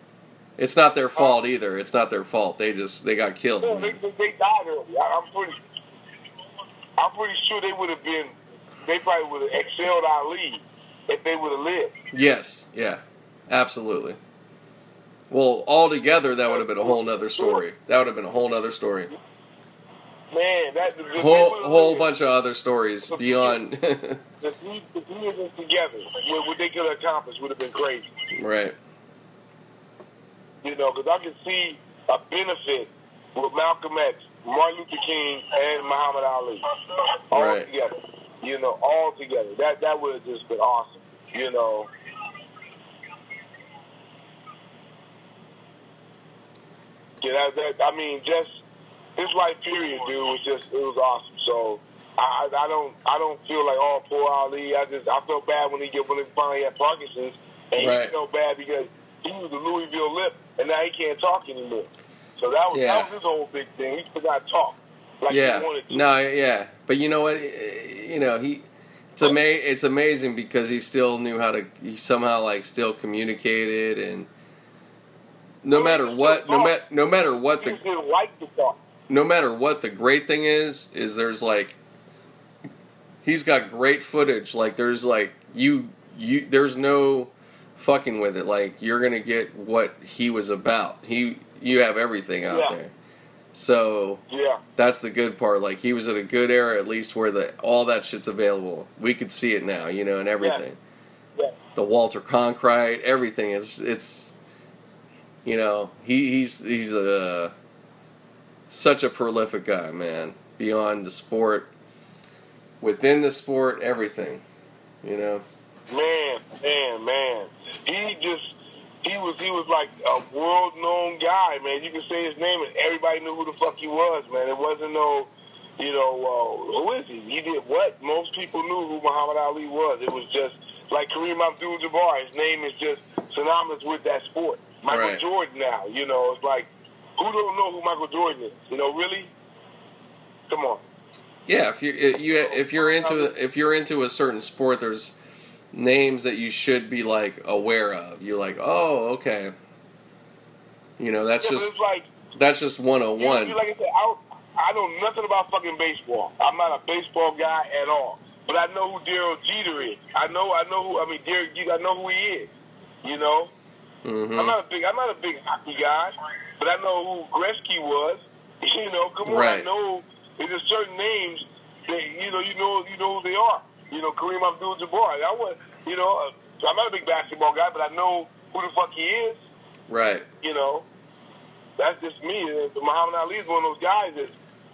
it's not their uh, fault either. It's not their fault. They just they got killed. No, they, they, died early. I, I'm pretty. I'm pretty sure they would have been. They probably would have excelled Ali if they would have lived. Yes, yeah, absolutely. Well, altogether, that would have been a whole nother story. That would have been a whole nother story. Man, that whole whole bunch of other stories beyond. The three, the three of them together, what, what they could have accomplished would have been crazy. right. You know, because I can see a benefit with Malcolm X, Martin Luther King, and Muhammad Ali all Right. together. You know, all together. That that would have just been awesome. You know. Yeah, that, that, I mean, just his life period, dude, was just it was awesome. So I, I don't I don't feel like oh poor Ali. I just I felt bad when he get when he finally had Parkinson's, and Right. he felt bad because he was a Louisville lip, and now he can't talk anymore. So that was Yeah. that was his whole big thing. He could not talk like yeah. he to. No. Yeah. But you know what? Eh, You know he. It's ama- It's amazing because he still knew how to. He somehow like still communicated and. No matter what, no matter no matter what the just didn't like to talk. No matter what the great thing is is there's like he's got great footage. Like there's like you you there's no fucking with it. Like you're gonna get what he was about. He you have everything out Yeah. there. So Yeah, that's the good part. Like he was in a good era at least where the all that shit's available. We could see it now you know and everything. Yeah. the Walter Cronkite, everything is it's you know he he's he's a such a prolific guy, man. Beyond the sport, within the sport, everything, you know. Man, man, man. He just he was he was like a world known guy, man. You could say his name and everybody knew who the fuck he was, man. It wasn't no you know, uh, who is he? He did what? Most people knew who Muhammad Ali was. It was just like Kareem Abdul Jabbar. His name is just synonymous with that sport. Michael Right. Jordan now, you know, it's like who don't know who Michael Jordan is? You know, really? Come on. Yeah, if you if you if you're into if you're into a certain sport, there's names that you should be like aware of. You're like, oh, okay. You know, that's yeah, just like that's just You, 101. you- like I said, I, I know nothing about fucking baseball. I'm not a baseball guy at all. But I know who Daryl Jeter is. I know, I know who. I mean, Derek Jeter. I know who he is. You know, hmm I'm not a big, I'm not a big hockey guy, but I know who Gretzky was. You know, come on, Right. I know there's certain names that you know, you know, you know who they are. You know, Kareem Abdul-Jabbar. I was, you know, uh, I'm not a big basketball guy, but I know who the fuck he is. Right. You know, that's just me. And Muhammad Ali is one of those guys that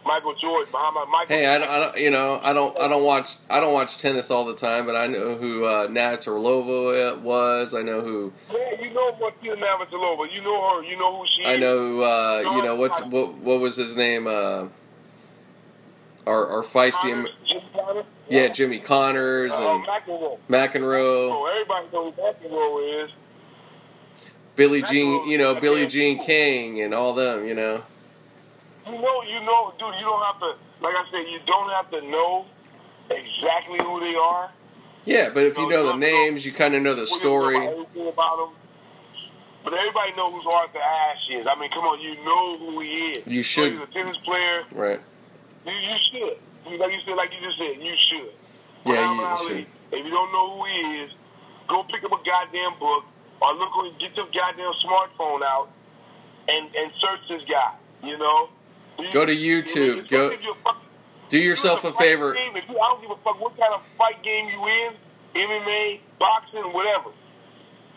Michael Jordan, Muhammad Michael. Hey, I don't, I don't, you know, I don't, I don't watch, I don't watch tennis all the time, but I know who uh, Orlova was. I know who, Yeah, you know Martina Navratilova. You know her. You know who she is. I know, uh, you know, what's what, what was his name? Uh, our, our feisty, Connors, Jim Connors. yeah, Jimmy Connors Uh, and McEnroe. McEnroe. Oh, everybody knows who McEnroe is. Billie Jean, you know, Billie Jean King and all them, you know. You know, you know, dude. You don't have to. Like I said, you don't have to know exactly who they are. Yeah, but if you No, know the no, names, you kind of know the don't know story. about them. But everybody knows who Arthur Ashe is. I mean, come on, you know who he is. You know should. He's a tennis player. Right. You, you should. Like you said, like you just said, you should. Yeah, you Ali, should. If you don't know who he is, go pick up a goddamn book or look on, get your goddamn smartphone out and and search this guy. You know. You- Go to YouTube. Go- Do yourself you a favor. Game, if you, I don't give a fuck what kind of fight game you in, MMA, boxing, whatever.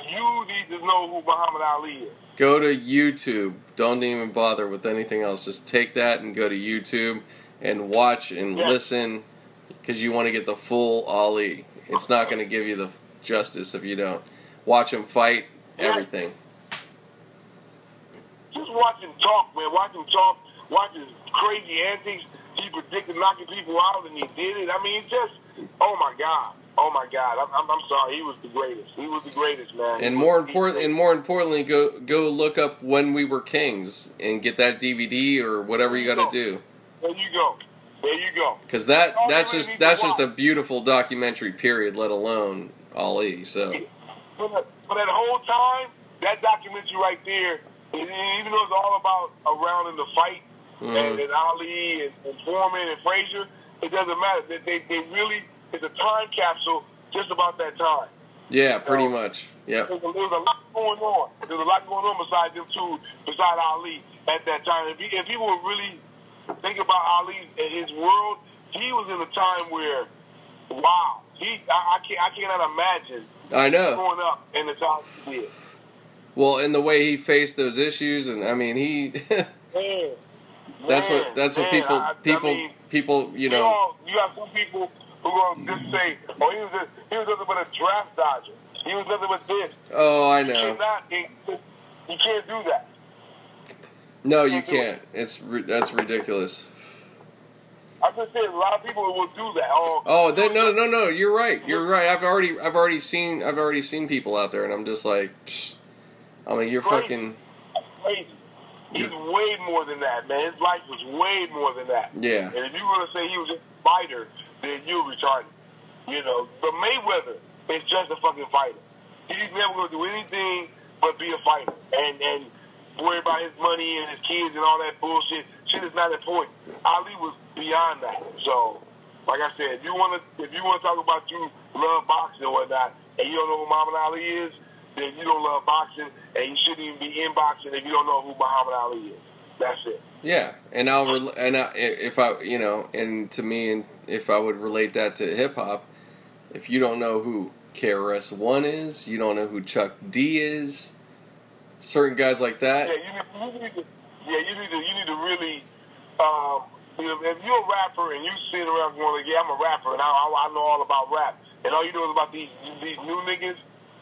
You need to know who Muhammad Ali is. Go to YouTube. Don't even bother with anything else. Just take that and go to YouTube and watch and Yeah. listen because you want to get the full Ali. It's not going to give you the justice if you don't. Watch him fight, everything. Just watch him talk, man. Watch him talk. Watch his crazy antics. He predicted knocking people out, and he did it. I mean, just oh my god, oh my god. I'm, I'm, I'm sorry. He was the greatest. He was the greatest, man. And more important, and more importantly, go go look up when we were kings and get that DVD or whatever you got to do. There you go. There you go. Because that that's just that's just a beautiful documentary. Period. Let alone Ali. So For that, that whole time, that documentary right there, even though it's all about around in the fight and, Mhm. and Ali and, and Foreman and Frazier, it doesn't matter. They, they, they really, it's a time capsule just about that time. yeah, pretty much. Yeah. There's a, there's a lot going on. There's a lot going on beside them two, beside Ali at that time. If, he, if people really think about Ali and his world, he was in a time where, wow, he I, I can't I cannot imagine I know. growing up in the time he did. Well, and the way he faced those issues, and I mean, he. that's man, what that's what man, people I- I people mean, people you you know. know, you got some people who gonna just mm. say, "Oh, he was a, he was nothing but a draft dodger. He was nothing but this." Oh, I You know. cannot, you can't do that. No, you can't. It's that's ridiculous. I just said a lot of people will do that. Oh, Oh, they, oh, no, no, no. You're right. You're right. I've already, I've already seen, I've already seen people out there, and I'm just like, psh, I mean, you're Crazy. fucking, crazy. He's way more than that, man. His life was way more than that. yeah, And if you're gonna say he was a fighter, then you're retarded. You know, but Mayweather is just a fucking fighter. He's never gonna do anything but be a fighter and and worry about his money and his kids and all that bullshit. Shit is not important. Ali was beyond that. So, like I said, if you wanna if you wanna talk about you love boxing or whatnot, and you don't know who Muhammad Ali is, then you don't love boxing, and you shouldn't even be in boxing if you don't know who Muhammad Ali is. That's it. yeah. And I'll, rel- and I, if I, you know, and to me, and if I would relate that to hip hop, if you don't know who KRS One is, you don't know who Chuck D is, certain guys like Yeah, that. you need, you need to. Yeah, you need to. You need to really. Um, if you're a rapper and you sit around going like, "Yeah, I'm a rapper and I, I, I know all about rap," and all you know is about these these new niggas,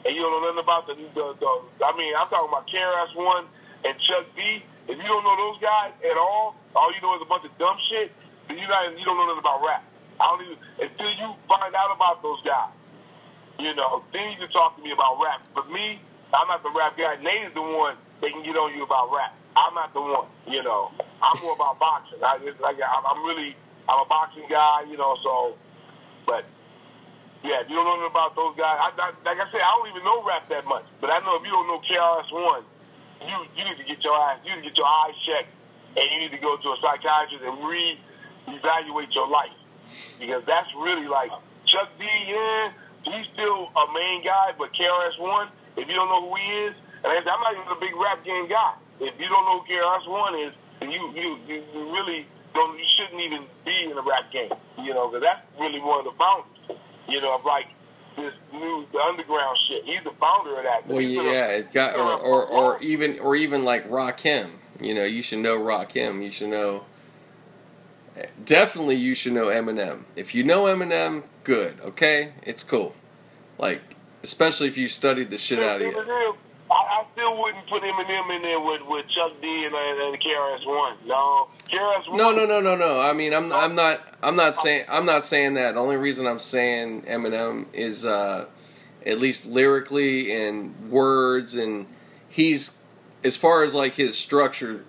and you don't know nothing about the the. the I mean, I'm talking about KRS One and Chuck D. If you don't know those guys at all, all you know is a bunch of dumb shit. Then you not you don't know nothing about rap. I don't even until you find out about those guys. You know, then you can talk to me about rap. But me, I'm not the rap guy. Nate is the one that can get on you about rap. I'm not the one. You know, I'm more about boxing. I just like I'm really I'm a boxing guy. You know, so but yeah, if you don't know about those guys, I, I, like I said, I don't even know rap that much. But I know if you don't know KRS One, you you need to get your ass, you need to get your eyes checked, and you need to go to a psychiatrist and re-evaluate your life because that's really like Chuck D. Yeah, he's still a main guy, but KRS One, if you don't know who he is, and I'm not even a big rap game guy. If you don't know who KRS One is, then you you you really don't you shouldn't even be in the rap game, you know, because that's really one of the founders, you know, of like this new the underground shit. He's the founder of that. Well, a- yeah, it got, or, or, or even, or even like Rakim. You know, you should know Rakim. You should know. Definitely, you should know Eminem. If you know Eminem, good. Okay, it's cool. Like, especially if you studied the shit out of it. I, I still wouldn't put Eminem in there with, with Chuck D and, and, and KRS One. No, KRS One. No, no, no, no, no. I mean, I'm, I'm not, I'm not saying, I'm not saying that. The only reason I'm saying Eminem is, uh, at least lyrically and words, and he's as far as like his structure,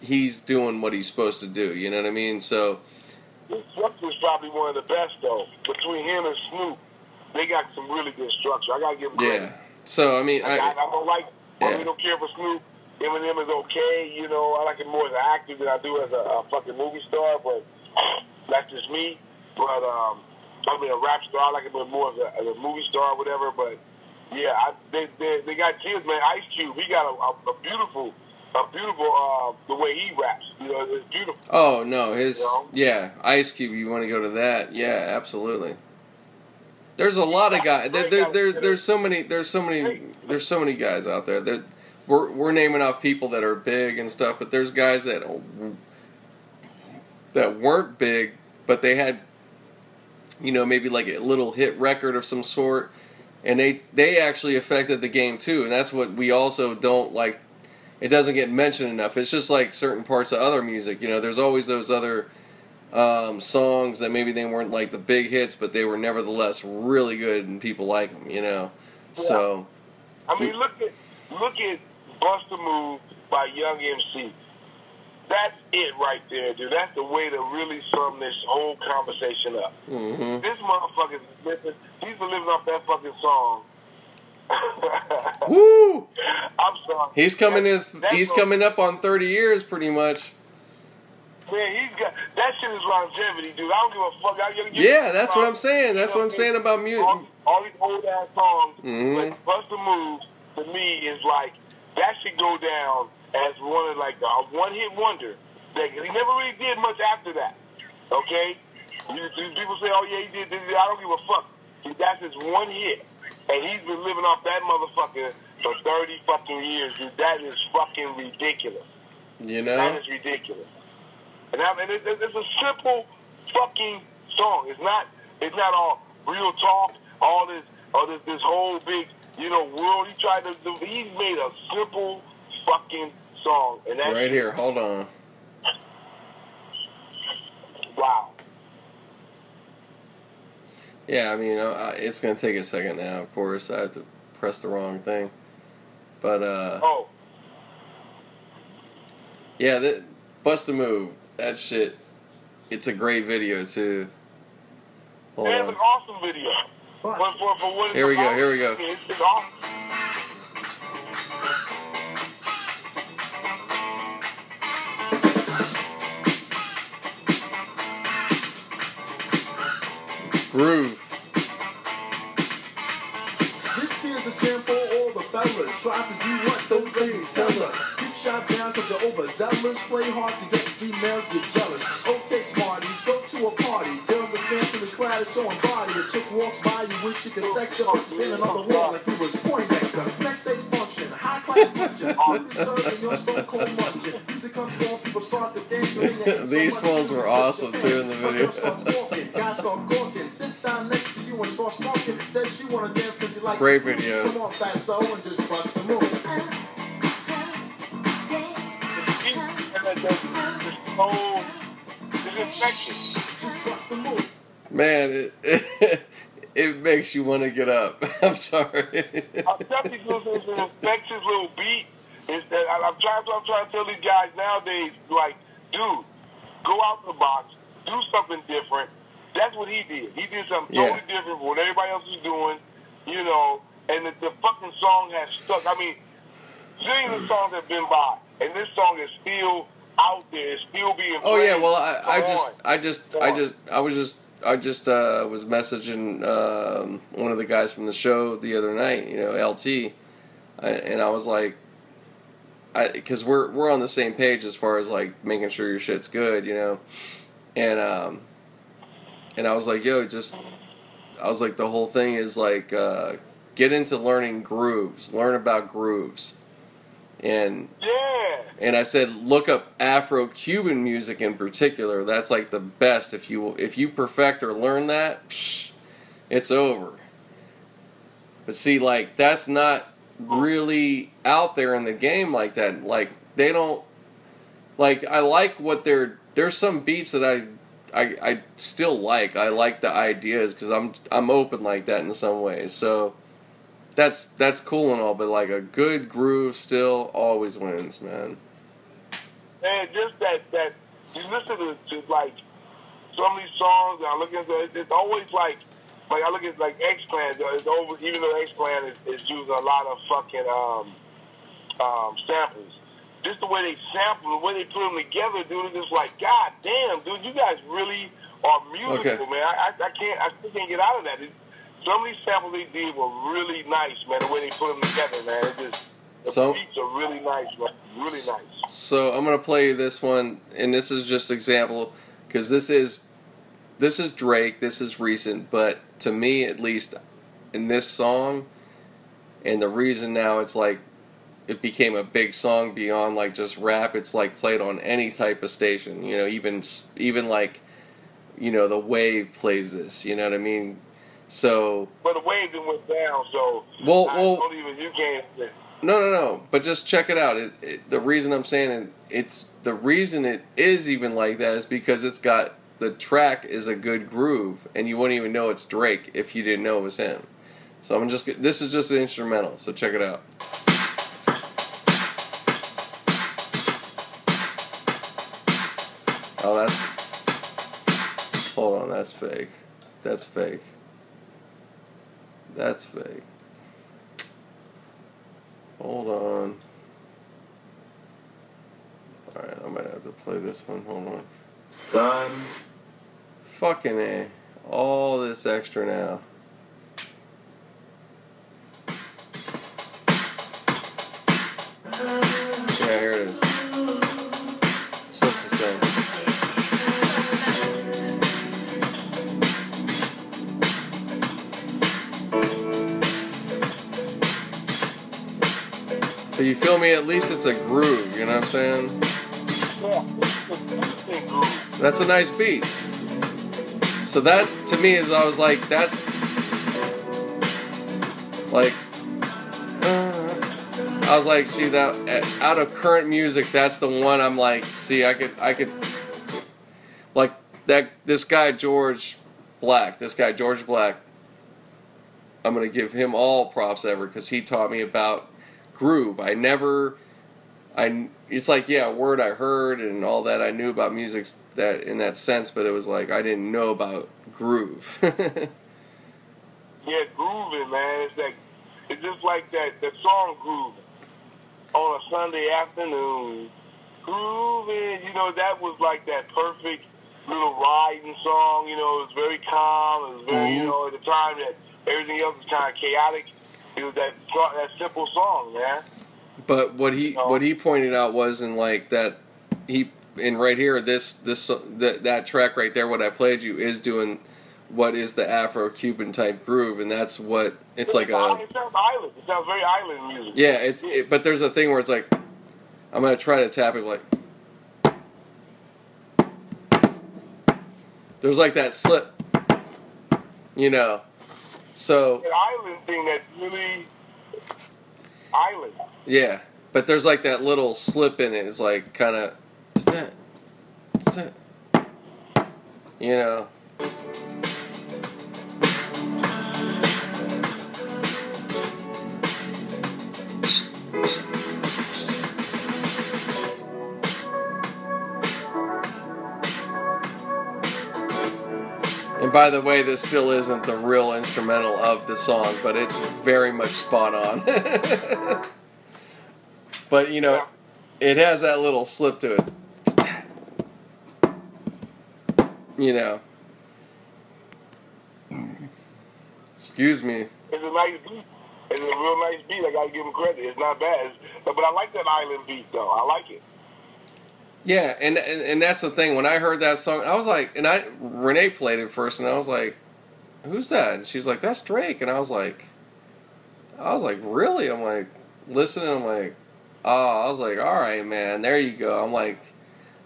he's doing what he's supposed to do. You know what I mean? So The structure is probably one of the best though. Between him and Snoop, they got some really good structure. I gotta give them credit. So I mean, I, I, I, don't like. I Yeah. really don't care for Snoop. Eminem is okay, you know. I like him more as an actor than I do as a, a fucking movie star, but that's just me. But um, I mean, a rap star, I like him more as a, as a movie star or whatever. But yeah, I, they, they they got kids, man. Ice Cube, he got a, a, a beautiful, a beautiful uh, the way he raps. You know, it's beautiful. oh no, his You know? yeah, Ice Cube. You want to go to that? Yeah, absolutely. There's a lot of guys. There, there, there, there's so many. There's so many. There's so many guys out there. That we're we're naming off people that are big and stuff, but there's guys that that weren't big, but they had, you know, maybe like a little hit record of some sort, and they they actually affected the game too, and that's what we also don't like. It doesn't get mentioned enough. It's just like certain parts of other music. You know, there's always those other um, songs that maybe they weren't like the big hits, but they were nevertheless really good and people like them. You know, so I mean, look at look at "Bust a Move" by Young MC. That's it right there, dude. That's the way to really sum this whole conversation up. hmm This motherfucker's living. He's been living off that fucking song. woo. I'm sorry. He's coming in. That- that He's coming up on thirty years, pretty much. Man, he's got that shit is longevity, dude. I don't give a fuck. I, you, Yeah, that's what I'm saying. That's what I'm saying about music. All, all these old ass songs, mm-hmm. like Buster Moves, to me is like that should go down as one of like a one hit wonder. That he never really did much after that. Okay, you, you- people say, oh yeah, he did. this, I don't give a fuck. That's his one hit, and he's been living off that motherfucker for thirty fucking years, dude. That is fucking ridiculous. You know. that is ridiculous. And, I mean, it, it, it's a simple fucking song. It's not. It's not all real talk. All this. All this. This whole big. You know, world. He tried to. do He made a simple fucking song, and that's Right here. Hold on. wow. Yeah, I mean, uh, it's gonna take a second now. Of course, I have to press the wrong thing. But uh, Oh, yeah, that bust a move. That shit. It's a great video too. Hold that's on. an awesome video. For, for, for what Here we go, here we go. It's, it's awesome. Groove. This here's a jam for all the fellas. Try to do what those ladies tell us. Get shot down cause you're overzealous. Play hard to get females get jealous. Okay, smarty, go to a party. Girls are scantily clad and showing body. A chick walks by, you wish you could sex her, but you're standing on the wall like you was Poindexter. Next day's function, high class luncheon. Food is served in your stone cold luncheon. Music comes on, people start to dance. you ain't getting so These much fools were awesome, too, in the video. girl starts walking, guys start gawking. Sits down next to you and starts smoking. Says she wanna dance cause she likes Great the video. Come on, fat soul, and just bust the move. He- and that- that- This whole. This infection. Just bust the move. Man, it, it makes you want to get up. I'm sorry. I'm telling you, it's an infectious little beat. It's, and I'm trying, I'm trying to tell these guys nowadays, like, dude, go out the box, do something different. That's what he did. He did something Yeah. totally different from what everybody else was doing, you know. And the, the fucking song has stuck. I mean, zillions of songs have been by, and this song is still out there. Still being. Oh yeah, well I, I just. I just I just I was just I just uh, was messaging um, one of the guys from the show the other night, you know, LT, I, and I was like, I because we're we're on the same page as far as like making sure your shit's good, you know, and um, and I was like, yo, just I was like, the whole thing is like uh, get into learning grooves, learn about grooves, and Yeah. and I said, look up Afro-Cuban music in particular. That's like the best. If you if you perfect or learn that, psh, it's over. But see, like that's not really out there in the game like that. Like they don't like. I like what they're. There's some beats that I. I, I still like I like the ideas because I'm I'm open like that in some ways so that's that's cool and all, but like a good groove still always wins, man. And just that that you listen to, to like some of these songs, and I look at it, it's always like like I look at like X Clan. It's over, even though X Clan is, is using a lot of fucking um, um, samples. Just the way they sample, the way they put them together, dude, it's just like, God damn, dude, you guys really are musical, Okay. man. I, I, I can't, I still can't get out of that. It, some of these samples they did were really nice, man. The way they put them together, man. It just the So- beats are really nice, man. Really nice. So I'm gonna play this one, and this is just example because this is this is Drake. This is recent, but to me, at least, in this song, and the reason now it's like it became a big song beyond like just rap. It's like played on any type of station. You know, even even like you know the wave plays this. You know what I mean? So But the wave didn't went down, so Well, I well- don't even you can't. No, no, no. But just check it out. It, it, the reason I'm saying it, it's the reason it is even like that is because it's got the track is a good groove, and you wouldn't even know it's Drake if you didn't know it was him. So I'm gonna just this is just an instrumental. So check it out. Oh, that's. Hold on, that's fake. That's fake. That's fake. Hold on. Alright, I might have to play this one. Hold on. Sons. Fucking A. All this extra now. Me? At least it's a groove, you know what I'm saying? That's a nice beat. So that to me is I was like, that's like I was like, see that out of current music, that's the one I'm like, see, I could I could like that this guy George Black, this guy George Black. I'm gonna give him all props ever because he taught me about groove. I never I it's like yeah, a word I heard and all that I knew about music that in that sense, but it was like I didn't know about groove. Yeah, grooving, man. It's like it's just like that that song groove on a Sunday afternoon. Grooving, you know, that was like that perfect little riding song. You know, it was very calm. It was very, you Mhm. know, at the time that everything else was kind of chaotic. That that simple song, man. but what he No. what he pointed out was in like that he in right here this this that that track right there what I played you is doing what is the Afro Cuban type groove and that's what it's like a It sounds island. It sounds very island music. yeah it's it, but there's a thing where it's like I'm gonna try to tap it like there's like that slip you know so An island thing that's really island. Yeah, but there's like that little slip in it. It's like kind of, you know. And by the way, this still isn't the real instrumental of the song, but it's very much spot on. but you know, it has that little slip to it. You know. Excuse me. It's a nice beat. It's a real nice beat. I gotta give him credit. It's not bad. It's, but I like that island beat though. I like it. Yeah, and, and and that's the thing. When I heard that song, I was like, and I Renee played it first, and I was like, "Who's that?" And she's like, "That's Drake." And I was like, I was like, "Really?" I'm like, listening. I'm like, "Oh," I was like, "All right, man, there you go." I'm like,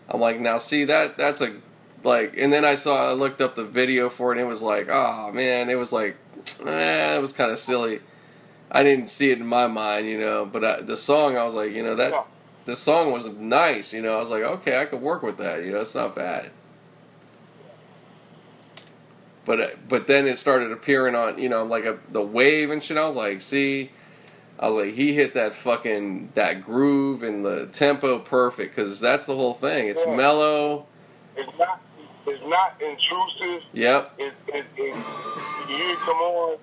I'm like, now see that that's a like, and then I saw I looked up the video for it, and it was like, oh man, it was like, eh, it was kind of silly. I didn't see it in my mind, you know, but I, the song, I was like, you know, that. The song was nice, you know. I was like, okay, I could work with that, you know, it's not bad. but uh, but then it started appearing on you know like a the wave and shit. I was like, see, I was like, he hit that fucking that groove and the tempo perfect because that's the whole thing. It's Yeah. mellow. It's not. It's not intrusive. Yep. It, it, it, you come on.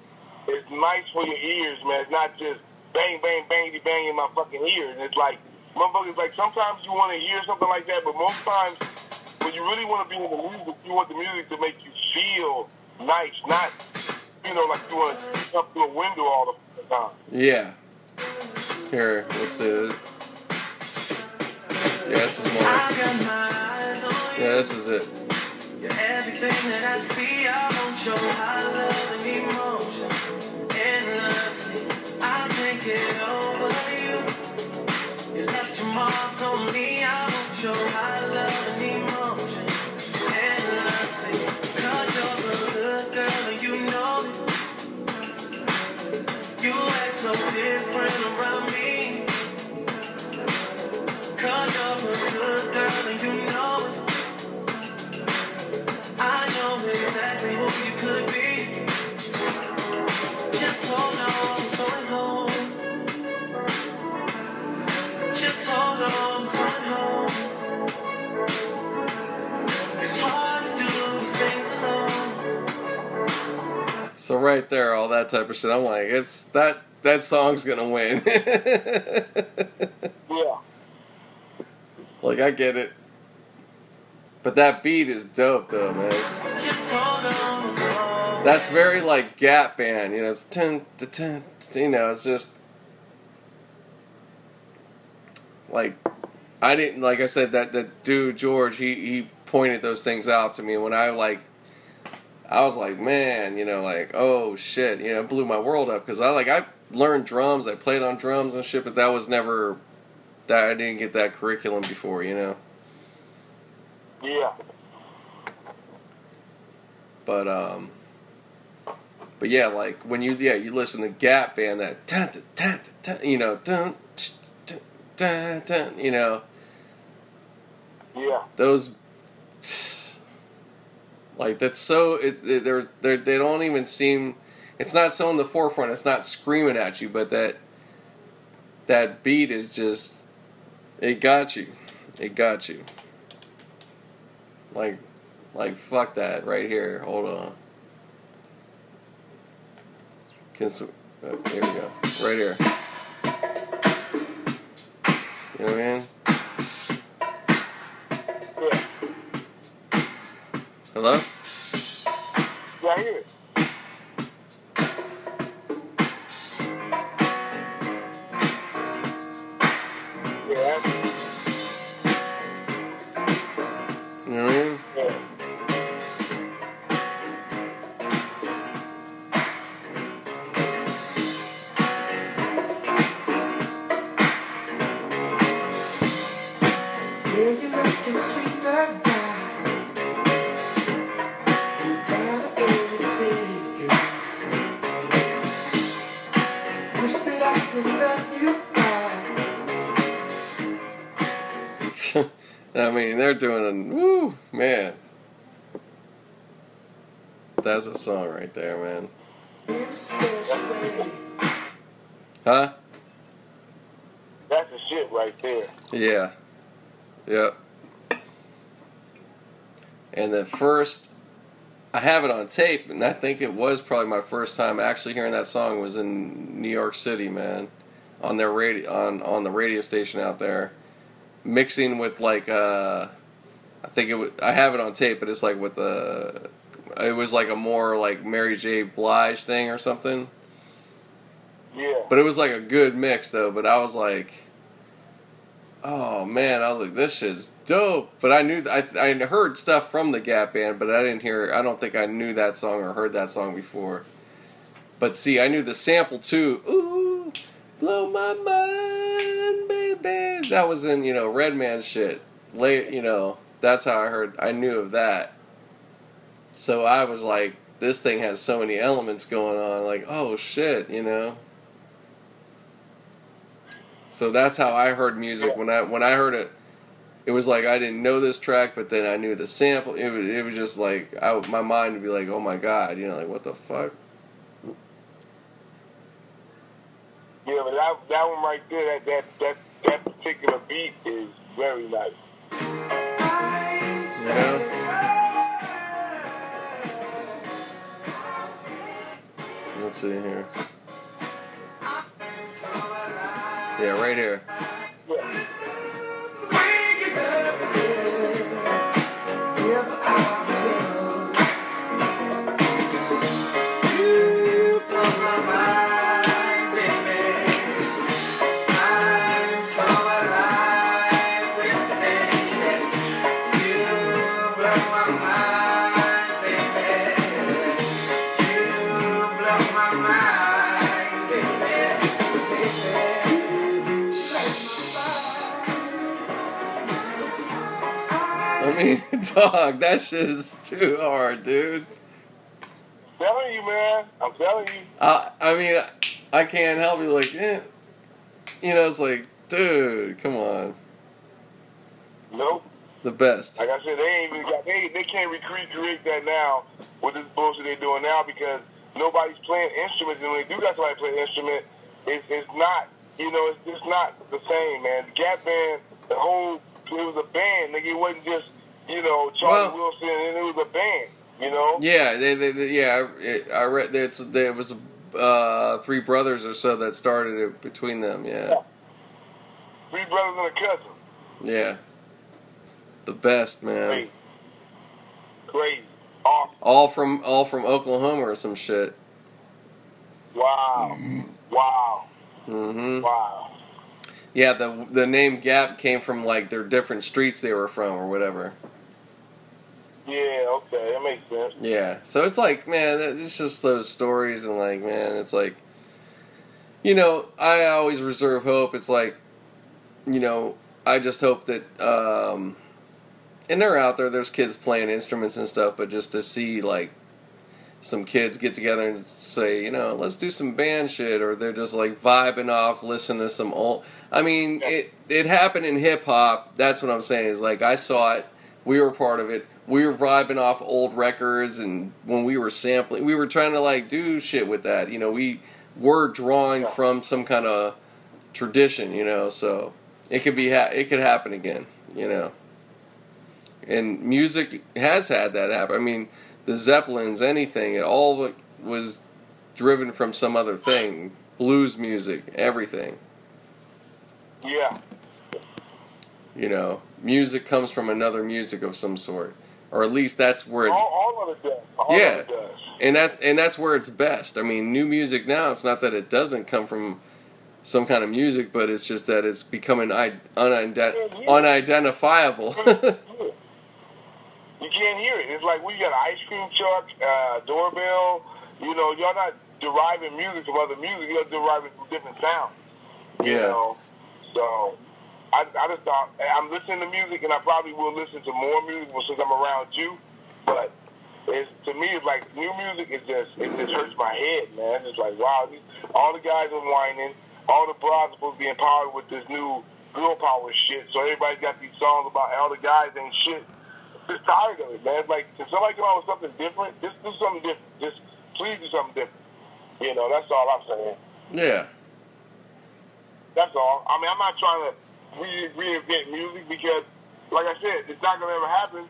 It's nice for your ears, man. It's not just bang, bang, bang, bang in my fucking ears. It's like, motherfuckers, like sometimes you want to hear something like that, but most times when you really want to be in the music, you want the music to make you feel nice, not, you know, like you want to jump through a window all the time. Yeah. Here, let's see this. Yeah, this is more. Yeah, this is it. Everything that I see, I want your high love and emotion. Endlessly, I can't get over you. You left your mark on me, I your high So right there, all that type of shit. I'm like, it's that that song's gonna win. Yeah. like I get it, but that beat is dope though, man. It's- Just hold on, I'm going that's very like Gap Band, you know. It's ten, to ten, you know. It's just like I didn't like I said that that dude George he he pointed those things out to me when I like I was like man you know like oh shit you know it blew my world up because I like I learned drums I played on drums and shit but that was never that I didn't get that curriculum before you know Yeah. but um but yeah like when you yeah you listen to Gap Band that dun, dun, dun, dun, dun, you know dun, dun, dun, you know Yeah. those like that's so it, it, they're, they're they don't even seem it's not so in the forefront it's not screaming at you but that that beat is just it got you. It got you. Like like fuck that right here. Hold on. Can s- uh, here we go. Right here. You know what I mean hello song right there, man. In a special way. Huh? That's the shit right there. Yeah. Yep. And the first, I have it on tape, and I think it was probably my first time actually hearing that song was in New York City, man, on their radio on on the radio station out there, mixing with like uh, I think it was I have it on tape, but it's like with the, it was like a more like Mary J. Blige thing or something. Yeah. But it was like a good mix though. But I was like, oh man, I was like, this shit's dope. But I knew I I heard stuff from the Gap Band, but I didn't hear. I don't think I knew that song or heard that song before. But see, I knew the sample too. Ooh, blow my mind, baby. That was in you know Redman shit. Late, you know. That's how I heard. I knew of that. So I was like, this thing has so many elements going on. Like, oh shit, you know. So that's how I heard music when I when I heard it. it was like I didn't know this track, but then I knew the sample. It was, it was just like I, my mind would be like, oh my god, you know, like what the fuck. Yeah, but that that one right there, that that that, that particular beat is very nice. You know. Let's see here. Yeah, right here. Mean, dog, that shit is too hard, dude. I'm telling you, man. I'm telling you. I, I mean, I can't help you. Like, eh. you know, it's like, dude, come on, Nope. the best. Like I said, they ain't even got they they can't recreate that now with this bullshit they're doing now because nobody's playing instruments and when they do got somebody play an instrument, it's it's not you know, it's just not the same, man. The Gap Band, the whole it was a band, nigga. It wasn't just, you know, Charlie Well- Wilson and it was a band, you know? Yeah, they, they, they yeah. I, it, I read that there was uh, three brothers or so that started it between them. Yeah, Three brothers and a cousin. yeah. The best man. Crazy. Crazy. Awesome. All from all from Oklahoma or some shit. Wow. Wow. Mm-hmm. Wow. Yeah, the the name Gap came from like their different streets they were from or whatever. Yeah, okay, that makes sense. Yeah, so it's like, man, it's just those stories, and like, man, it's like, you know, I always reserve hope. It's like, you know, I just hope that, um, and they're out there. There's kids playing instruments and stuff, but just to see like some kids get together and say, you know, let's do some band shit, or they're just like vibing off, listening to some old. I mean, it it happened in hip hop. That's what I'm saying. Is like I saw it. We were part of it. We were vibing off old records, and when we were sampling, we were trying to like do shit with that. You know, we were drawing from some kind of tradition. You know, so it could be ha- it could happen again. You know, and music has had that happen. I mean, the Zeppelins, anything, it all was driven from some other thing. Blues music, everything. Yeah. You know, music comes from another music of some sort, or at least that's where it's. all, all of it does. All Yeah. of it does. and that and that's where it's best. I mean, new music now. It's not that it doesn't come from some kind of music, but it's just that it's becoming unident- unidentifiable. You can't hear it. It's like we got an ice cream truck, uh, doorbell. You know, y'all not deriving music from other music. You're deriving from different sounds. You Yeah. know, so I, I just thought I'm listening to music, and I probably will listen to more music since I'm around you. But it's to me, it's like new music is just it just hurts my head, man. It's like wow, these, all the guys are whining, all the bras are supposed to be empowered with this new girl power shit. So everybody's got these songs about all the guys ain't shit. Just tired of it, man. It's like can somebody come out with something different? Just do something different. Just please do something different. You know, that's all I'm saying. yeah, That's all. I mean, I'm not trying to re- reinvent music because, like I said, it's not going to ever happen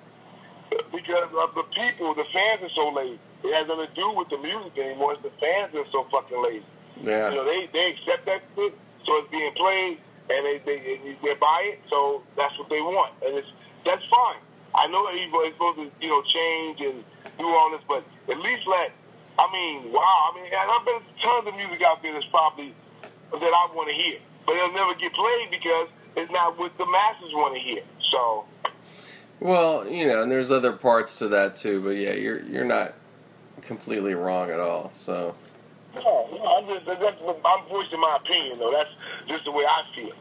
because of the people. The fans are so lazy. It has nothing to do with the music anymore. It's the fans that are so fucking lazy. yeah. You know, they they accept that shit, so it's being played, and they they they, buy it, so that's what they want, and it's that's fine. I know that everybody's supposed to you know change and do all this, but at least let. I mean, wow. I mean, and I bet there's tons of music out there that's probably that I want to hear, but it'll never get played because it's not what the masses want to hear. So Well, you know, and there's other parts to that too, but yeah, you're you're not completely wrong at all. So No, no, I'm just I'm voicing my opinion though. That's just the way I feel.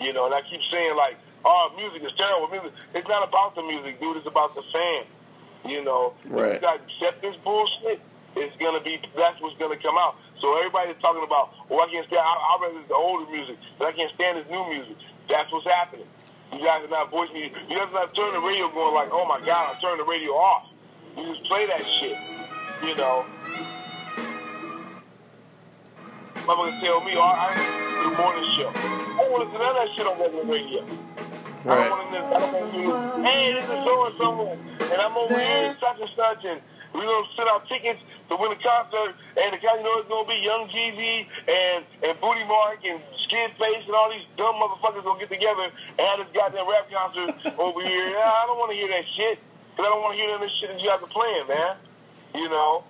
You know, and I keep saying like, oh, music is terrible. Music. It's not about the music, dude. It's about the fan. You know, Right. if you guys accept this bullshit, it's gonna be that's what's gonna come out. So everybody's talking about, oh, I can't stand. I, I rather the older music, but I can't stand this new music. That's what's happening. You guys are not voicing. You you guys are not turning the radio going like, oh my god, I turned the radio off. You just play that shit. You know. Motherfuckers tell me, oh, I I do the morning show. I don't want to listen to that shit on regular radio. I Right. don't want to. I don't want to. Hey, this is so and so, and I'm over here in such and such, and we're gonna send out tickets to win a concert, and the guy you know it's gonna be Young Jeezy and and Booty Mark and Skid Face and all these dumb motherfuckers gonna get together and have this goddamn rap concert over here. Yeah, I don't want to hear that shit, cause I don't want to hear none of this shit that you guys are playing, man. You know.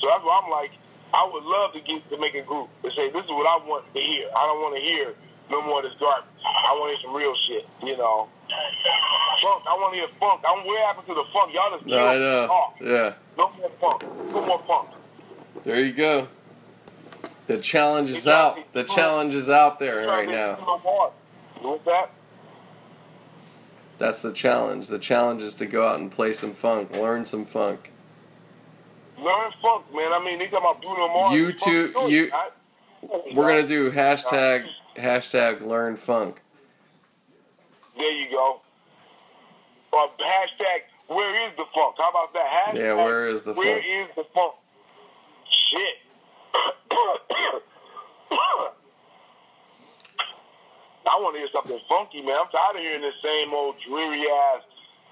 So that's why I'm like, I would love to get to make a group and say this is what I want to hear. I don't want to hear no more of this garbage. I want to hear some real shit. You know, funk. I want to hear funk. I'm what happened to the funk? Y'all just I know. off. Yeah. No more funk. No more funk. There you go. The challenge is out. The challenge is out there right now. No more. What's that? That's the challenge. The challenge is to go out and play some funk, learn some funk. Learn funk, man. I mean, they talking about Bruno Mars. You two- you- We're gonna do hashtag hashtag learn funk. There you go. Or hashtag where is the funk? How about that? Hashtag Yeah, where is the Where funk? is the funk? Shit. I want to hear something funky, man. I'm tired of hearing this same old dreary ass.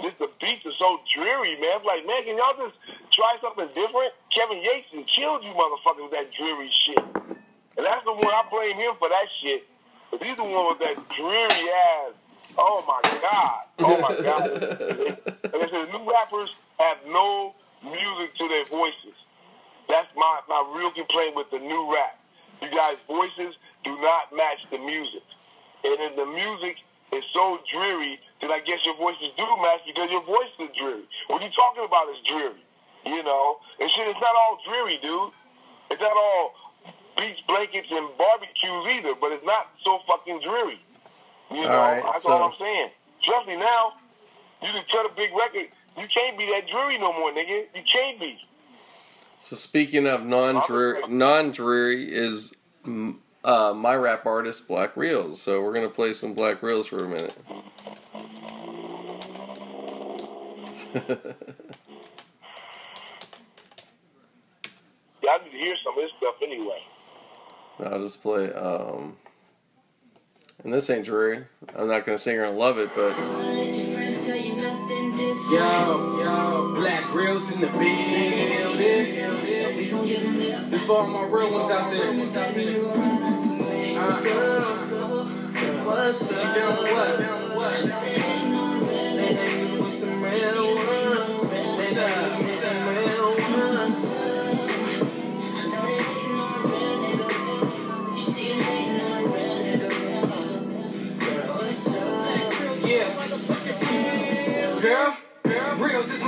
Just the beats are so dreary, man. It's like, man, can y'all just try something different? Kevin Gates killed you motherfuckers with that dreary shit. And that's the one I blame him for that shit. But he's the one with that dreary ass. Oh my god. Oh my god. and they said new rappers have no music to their voices. That's my, my real complaint with the new rap. You guys' voices do not match the music. And if the music is so dreary, then I guess your voices do match because your voice is dreary. What you talking about is dreary. You know? And shit, it's not all dreary, dude. It's not all beach blankets and barbecues either, but it's not so fucking dreary. You know? All right, That's so- all I'm saying. Trust me now, you can cut a big record. You can't be that dreary no more, nigga. You can't be. So speaking of non-dreary, non-dreary is uh, my rap artist Black Reels. So we're gonna play some Black Reels for a minute. Yeah, I need to hear some of this stuff anyway. I'll just play. Um, and this ain't dreary. I'm not gonna say you're gonna love it, but Yo, yo, reels in the building. This for all my real ones out there. Uh, doing with what?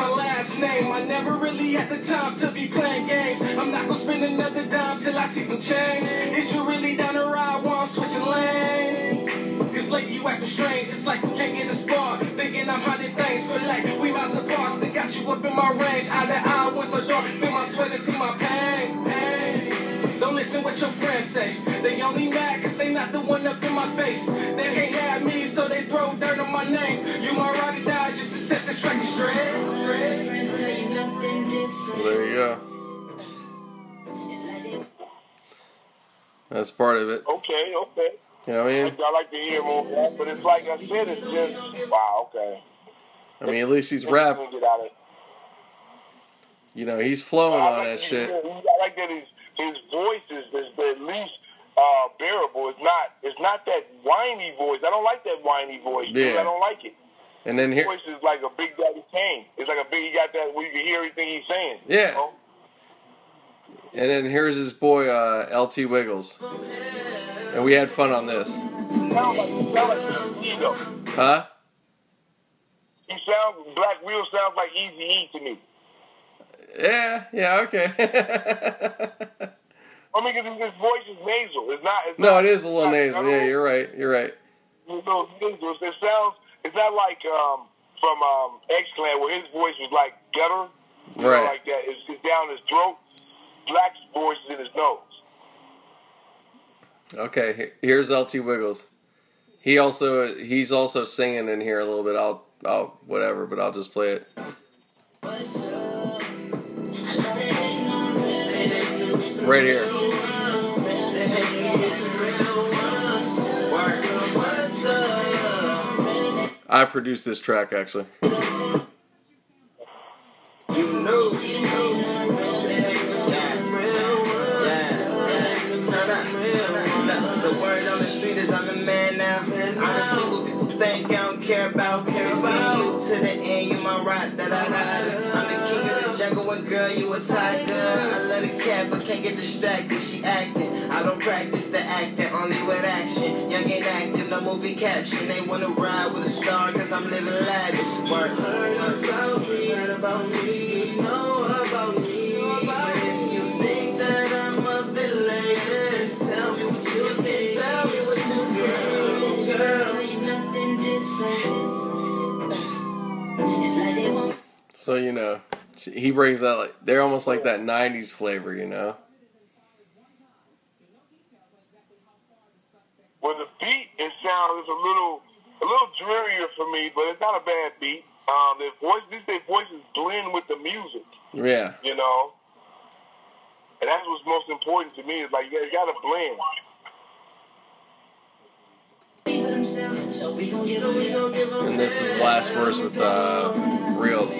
My last name. I never really had the time to be playing games. I'm not gonna spend another dime till I see some change. Is you really down the ride while I'm switching lanes? Cause lately you acting strange. It's like we can't get a spark. Thinking I'm hundred things. Feel like we miles apart. Still got you up in my range. Eye to eye, once so dark. Feel my sweat and see my pain. Don't listen what your friends say. They only mad cause they not the one up in my face. They can't have me, so they throw dirt on my name. You my ride or die set this record straight. well, there you go. That's part of it. Okay, okay. You know what I mean? I like to hear more of that, but it's like I said, it's just wow. Okay. I mean, at least he's rap. Get out of it. You know, he's flowing on like that shit. I like that his his voice is, is at least uh, bearable. It's not it's not that whiny voice. I don't like that whiny voice. dude. Yeah. I don't like it. And then His here, voice is like a Big Daddy Kane. It's like a big. He got that where you can hear everything he's saying. Yeah. You know? and then here's his boy uh, LT Wiggles, and we had fun on this, Sound like sound like huh? He sounds Black Wheel sounds like Easy E to me. Yeah, yeah, okay. I mean, because his voice is nasal. It's not. It's no, not, it is a little nasal. not Yeah, you're right. You're right. Nasals. It sounds. It's not like um, from um, X Clan where his voice was like gutter, you know, Right. like that. It's, it's down his throat. Black's voice is in his nose. Okay, here's LT Wiggles. He also he's also singing in here a little bit. I'll I'll whatever, but I'll just play it. Right here. King of the jungle, and girl, you a tiger. I love the cat, but can't get distracted. She acting. I don't practice the acting, only with action. Young and active, no movie caption. They wanna ride with a star, cause I'm living lavish. Work. Heard about me, heard about me, know about me. If you think that I'm a villain, tell me what you think. Tell me what you think, girl. So you know, he brings that like they're almost like that '90s flavor, you know. Well, the beat it sounds a little a little drearier for me, but it's not a bad beat. Um, their voice, these their voices blend with the music, Yeah, you know, and that's what's most important to me. Is like you gotta blend. So we gon' give 'em and this is the last verse with uh, reels.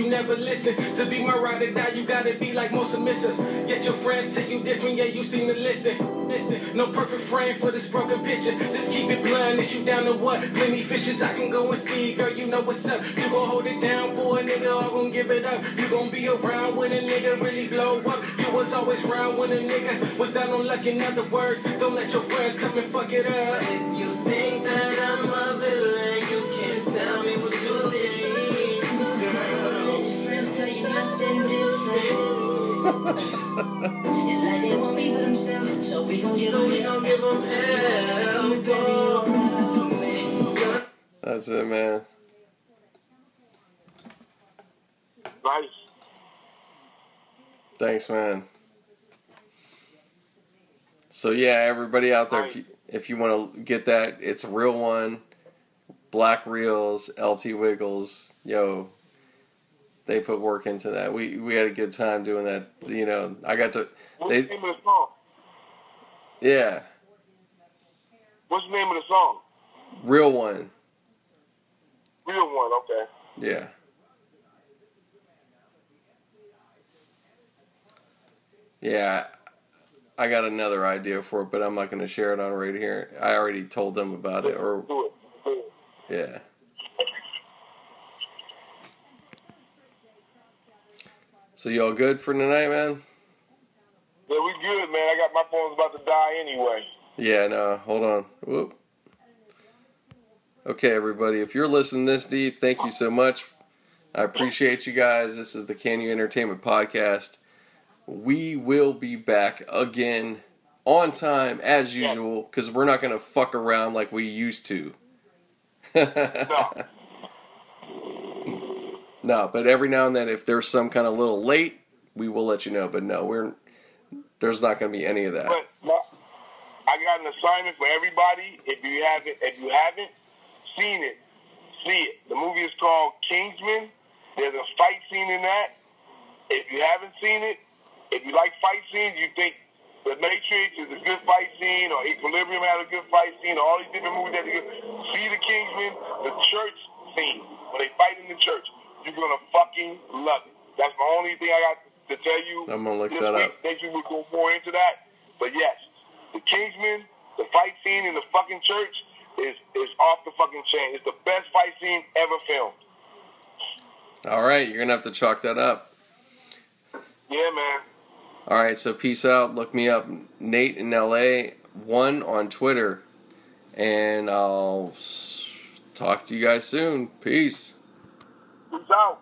You never listen. To be my ride or die, you gotta be like more submissive. Yet your friends say you different, yet you seem to listen. Listen, no perfect frame for this broken picture. Just keep it blunt, is you down to what? Plenty fishes I can go and see, girl, you know what's up. You gon' hold it down for a nigga, or gon' give it up. You gon' be around when a nigga really blow up. You was always round when a nigga was down on luck. In other words, don't let your friends come and fuck it up. If you think that It's like they want me for themselves, so we gon' give So them we gon' give 'em hell. That's it, man. Nice. Thanks, man. So yeah, everybody out there, if you, if you want to get that, it's a real one. Black Reels, LT Wiggles, yo, they put work into that. We we had a good time doing that. You know, I got to, What's they the name of the song? yeah, What's the name of the song? real one, Real one. Okay. yeah. Yeah, I got another idea for it, but I'm not going to share it on right here. I already told them about it, or Do it. Do it. Yeah. So y'all good for tonight, man? Yeah, we good, man. I got my phone's about to die anyway. Yeah, no, hold on. Whoop. Okay, everybody, if you're listening this deep, thank you so much. I appreciate you guys. This is the Can You Entertainment Podcast. We will be back again on time as usual because we're not going to fuck around like we used to. No. No, but every now and then, if there's some kind of little late, we will let you know. But no, we're there's not going to be any of that. But I got an assignment for everybody. If you haven't, if you haven't seen it, see it. The movie is called Kingsman. There's a fight scene in that. If you haven't seen it, if you like fight scenes, you think The Matrix is a good fight scene, or Equilibrium had a good fight scene, or all these different movies that good. See the Kingsman, the church scene when they fight in the church. You're gonna fucking love it. That's the only thing I got to tell you. I'm gonna look that week. up. Next week we'll go more into that. But yes, the Kingsman, the fight scene in the fucking church is is off the fucking chain. It's the best fight scene ever filmed. All right, you're gonna have to chalk that up. Yeah, man. All right, so peace out. Look me up, Nate in LA one on Twitter, and I'll talk to you guys soon. Peace. Peace out.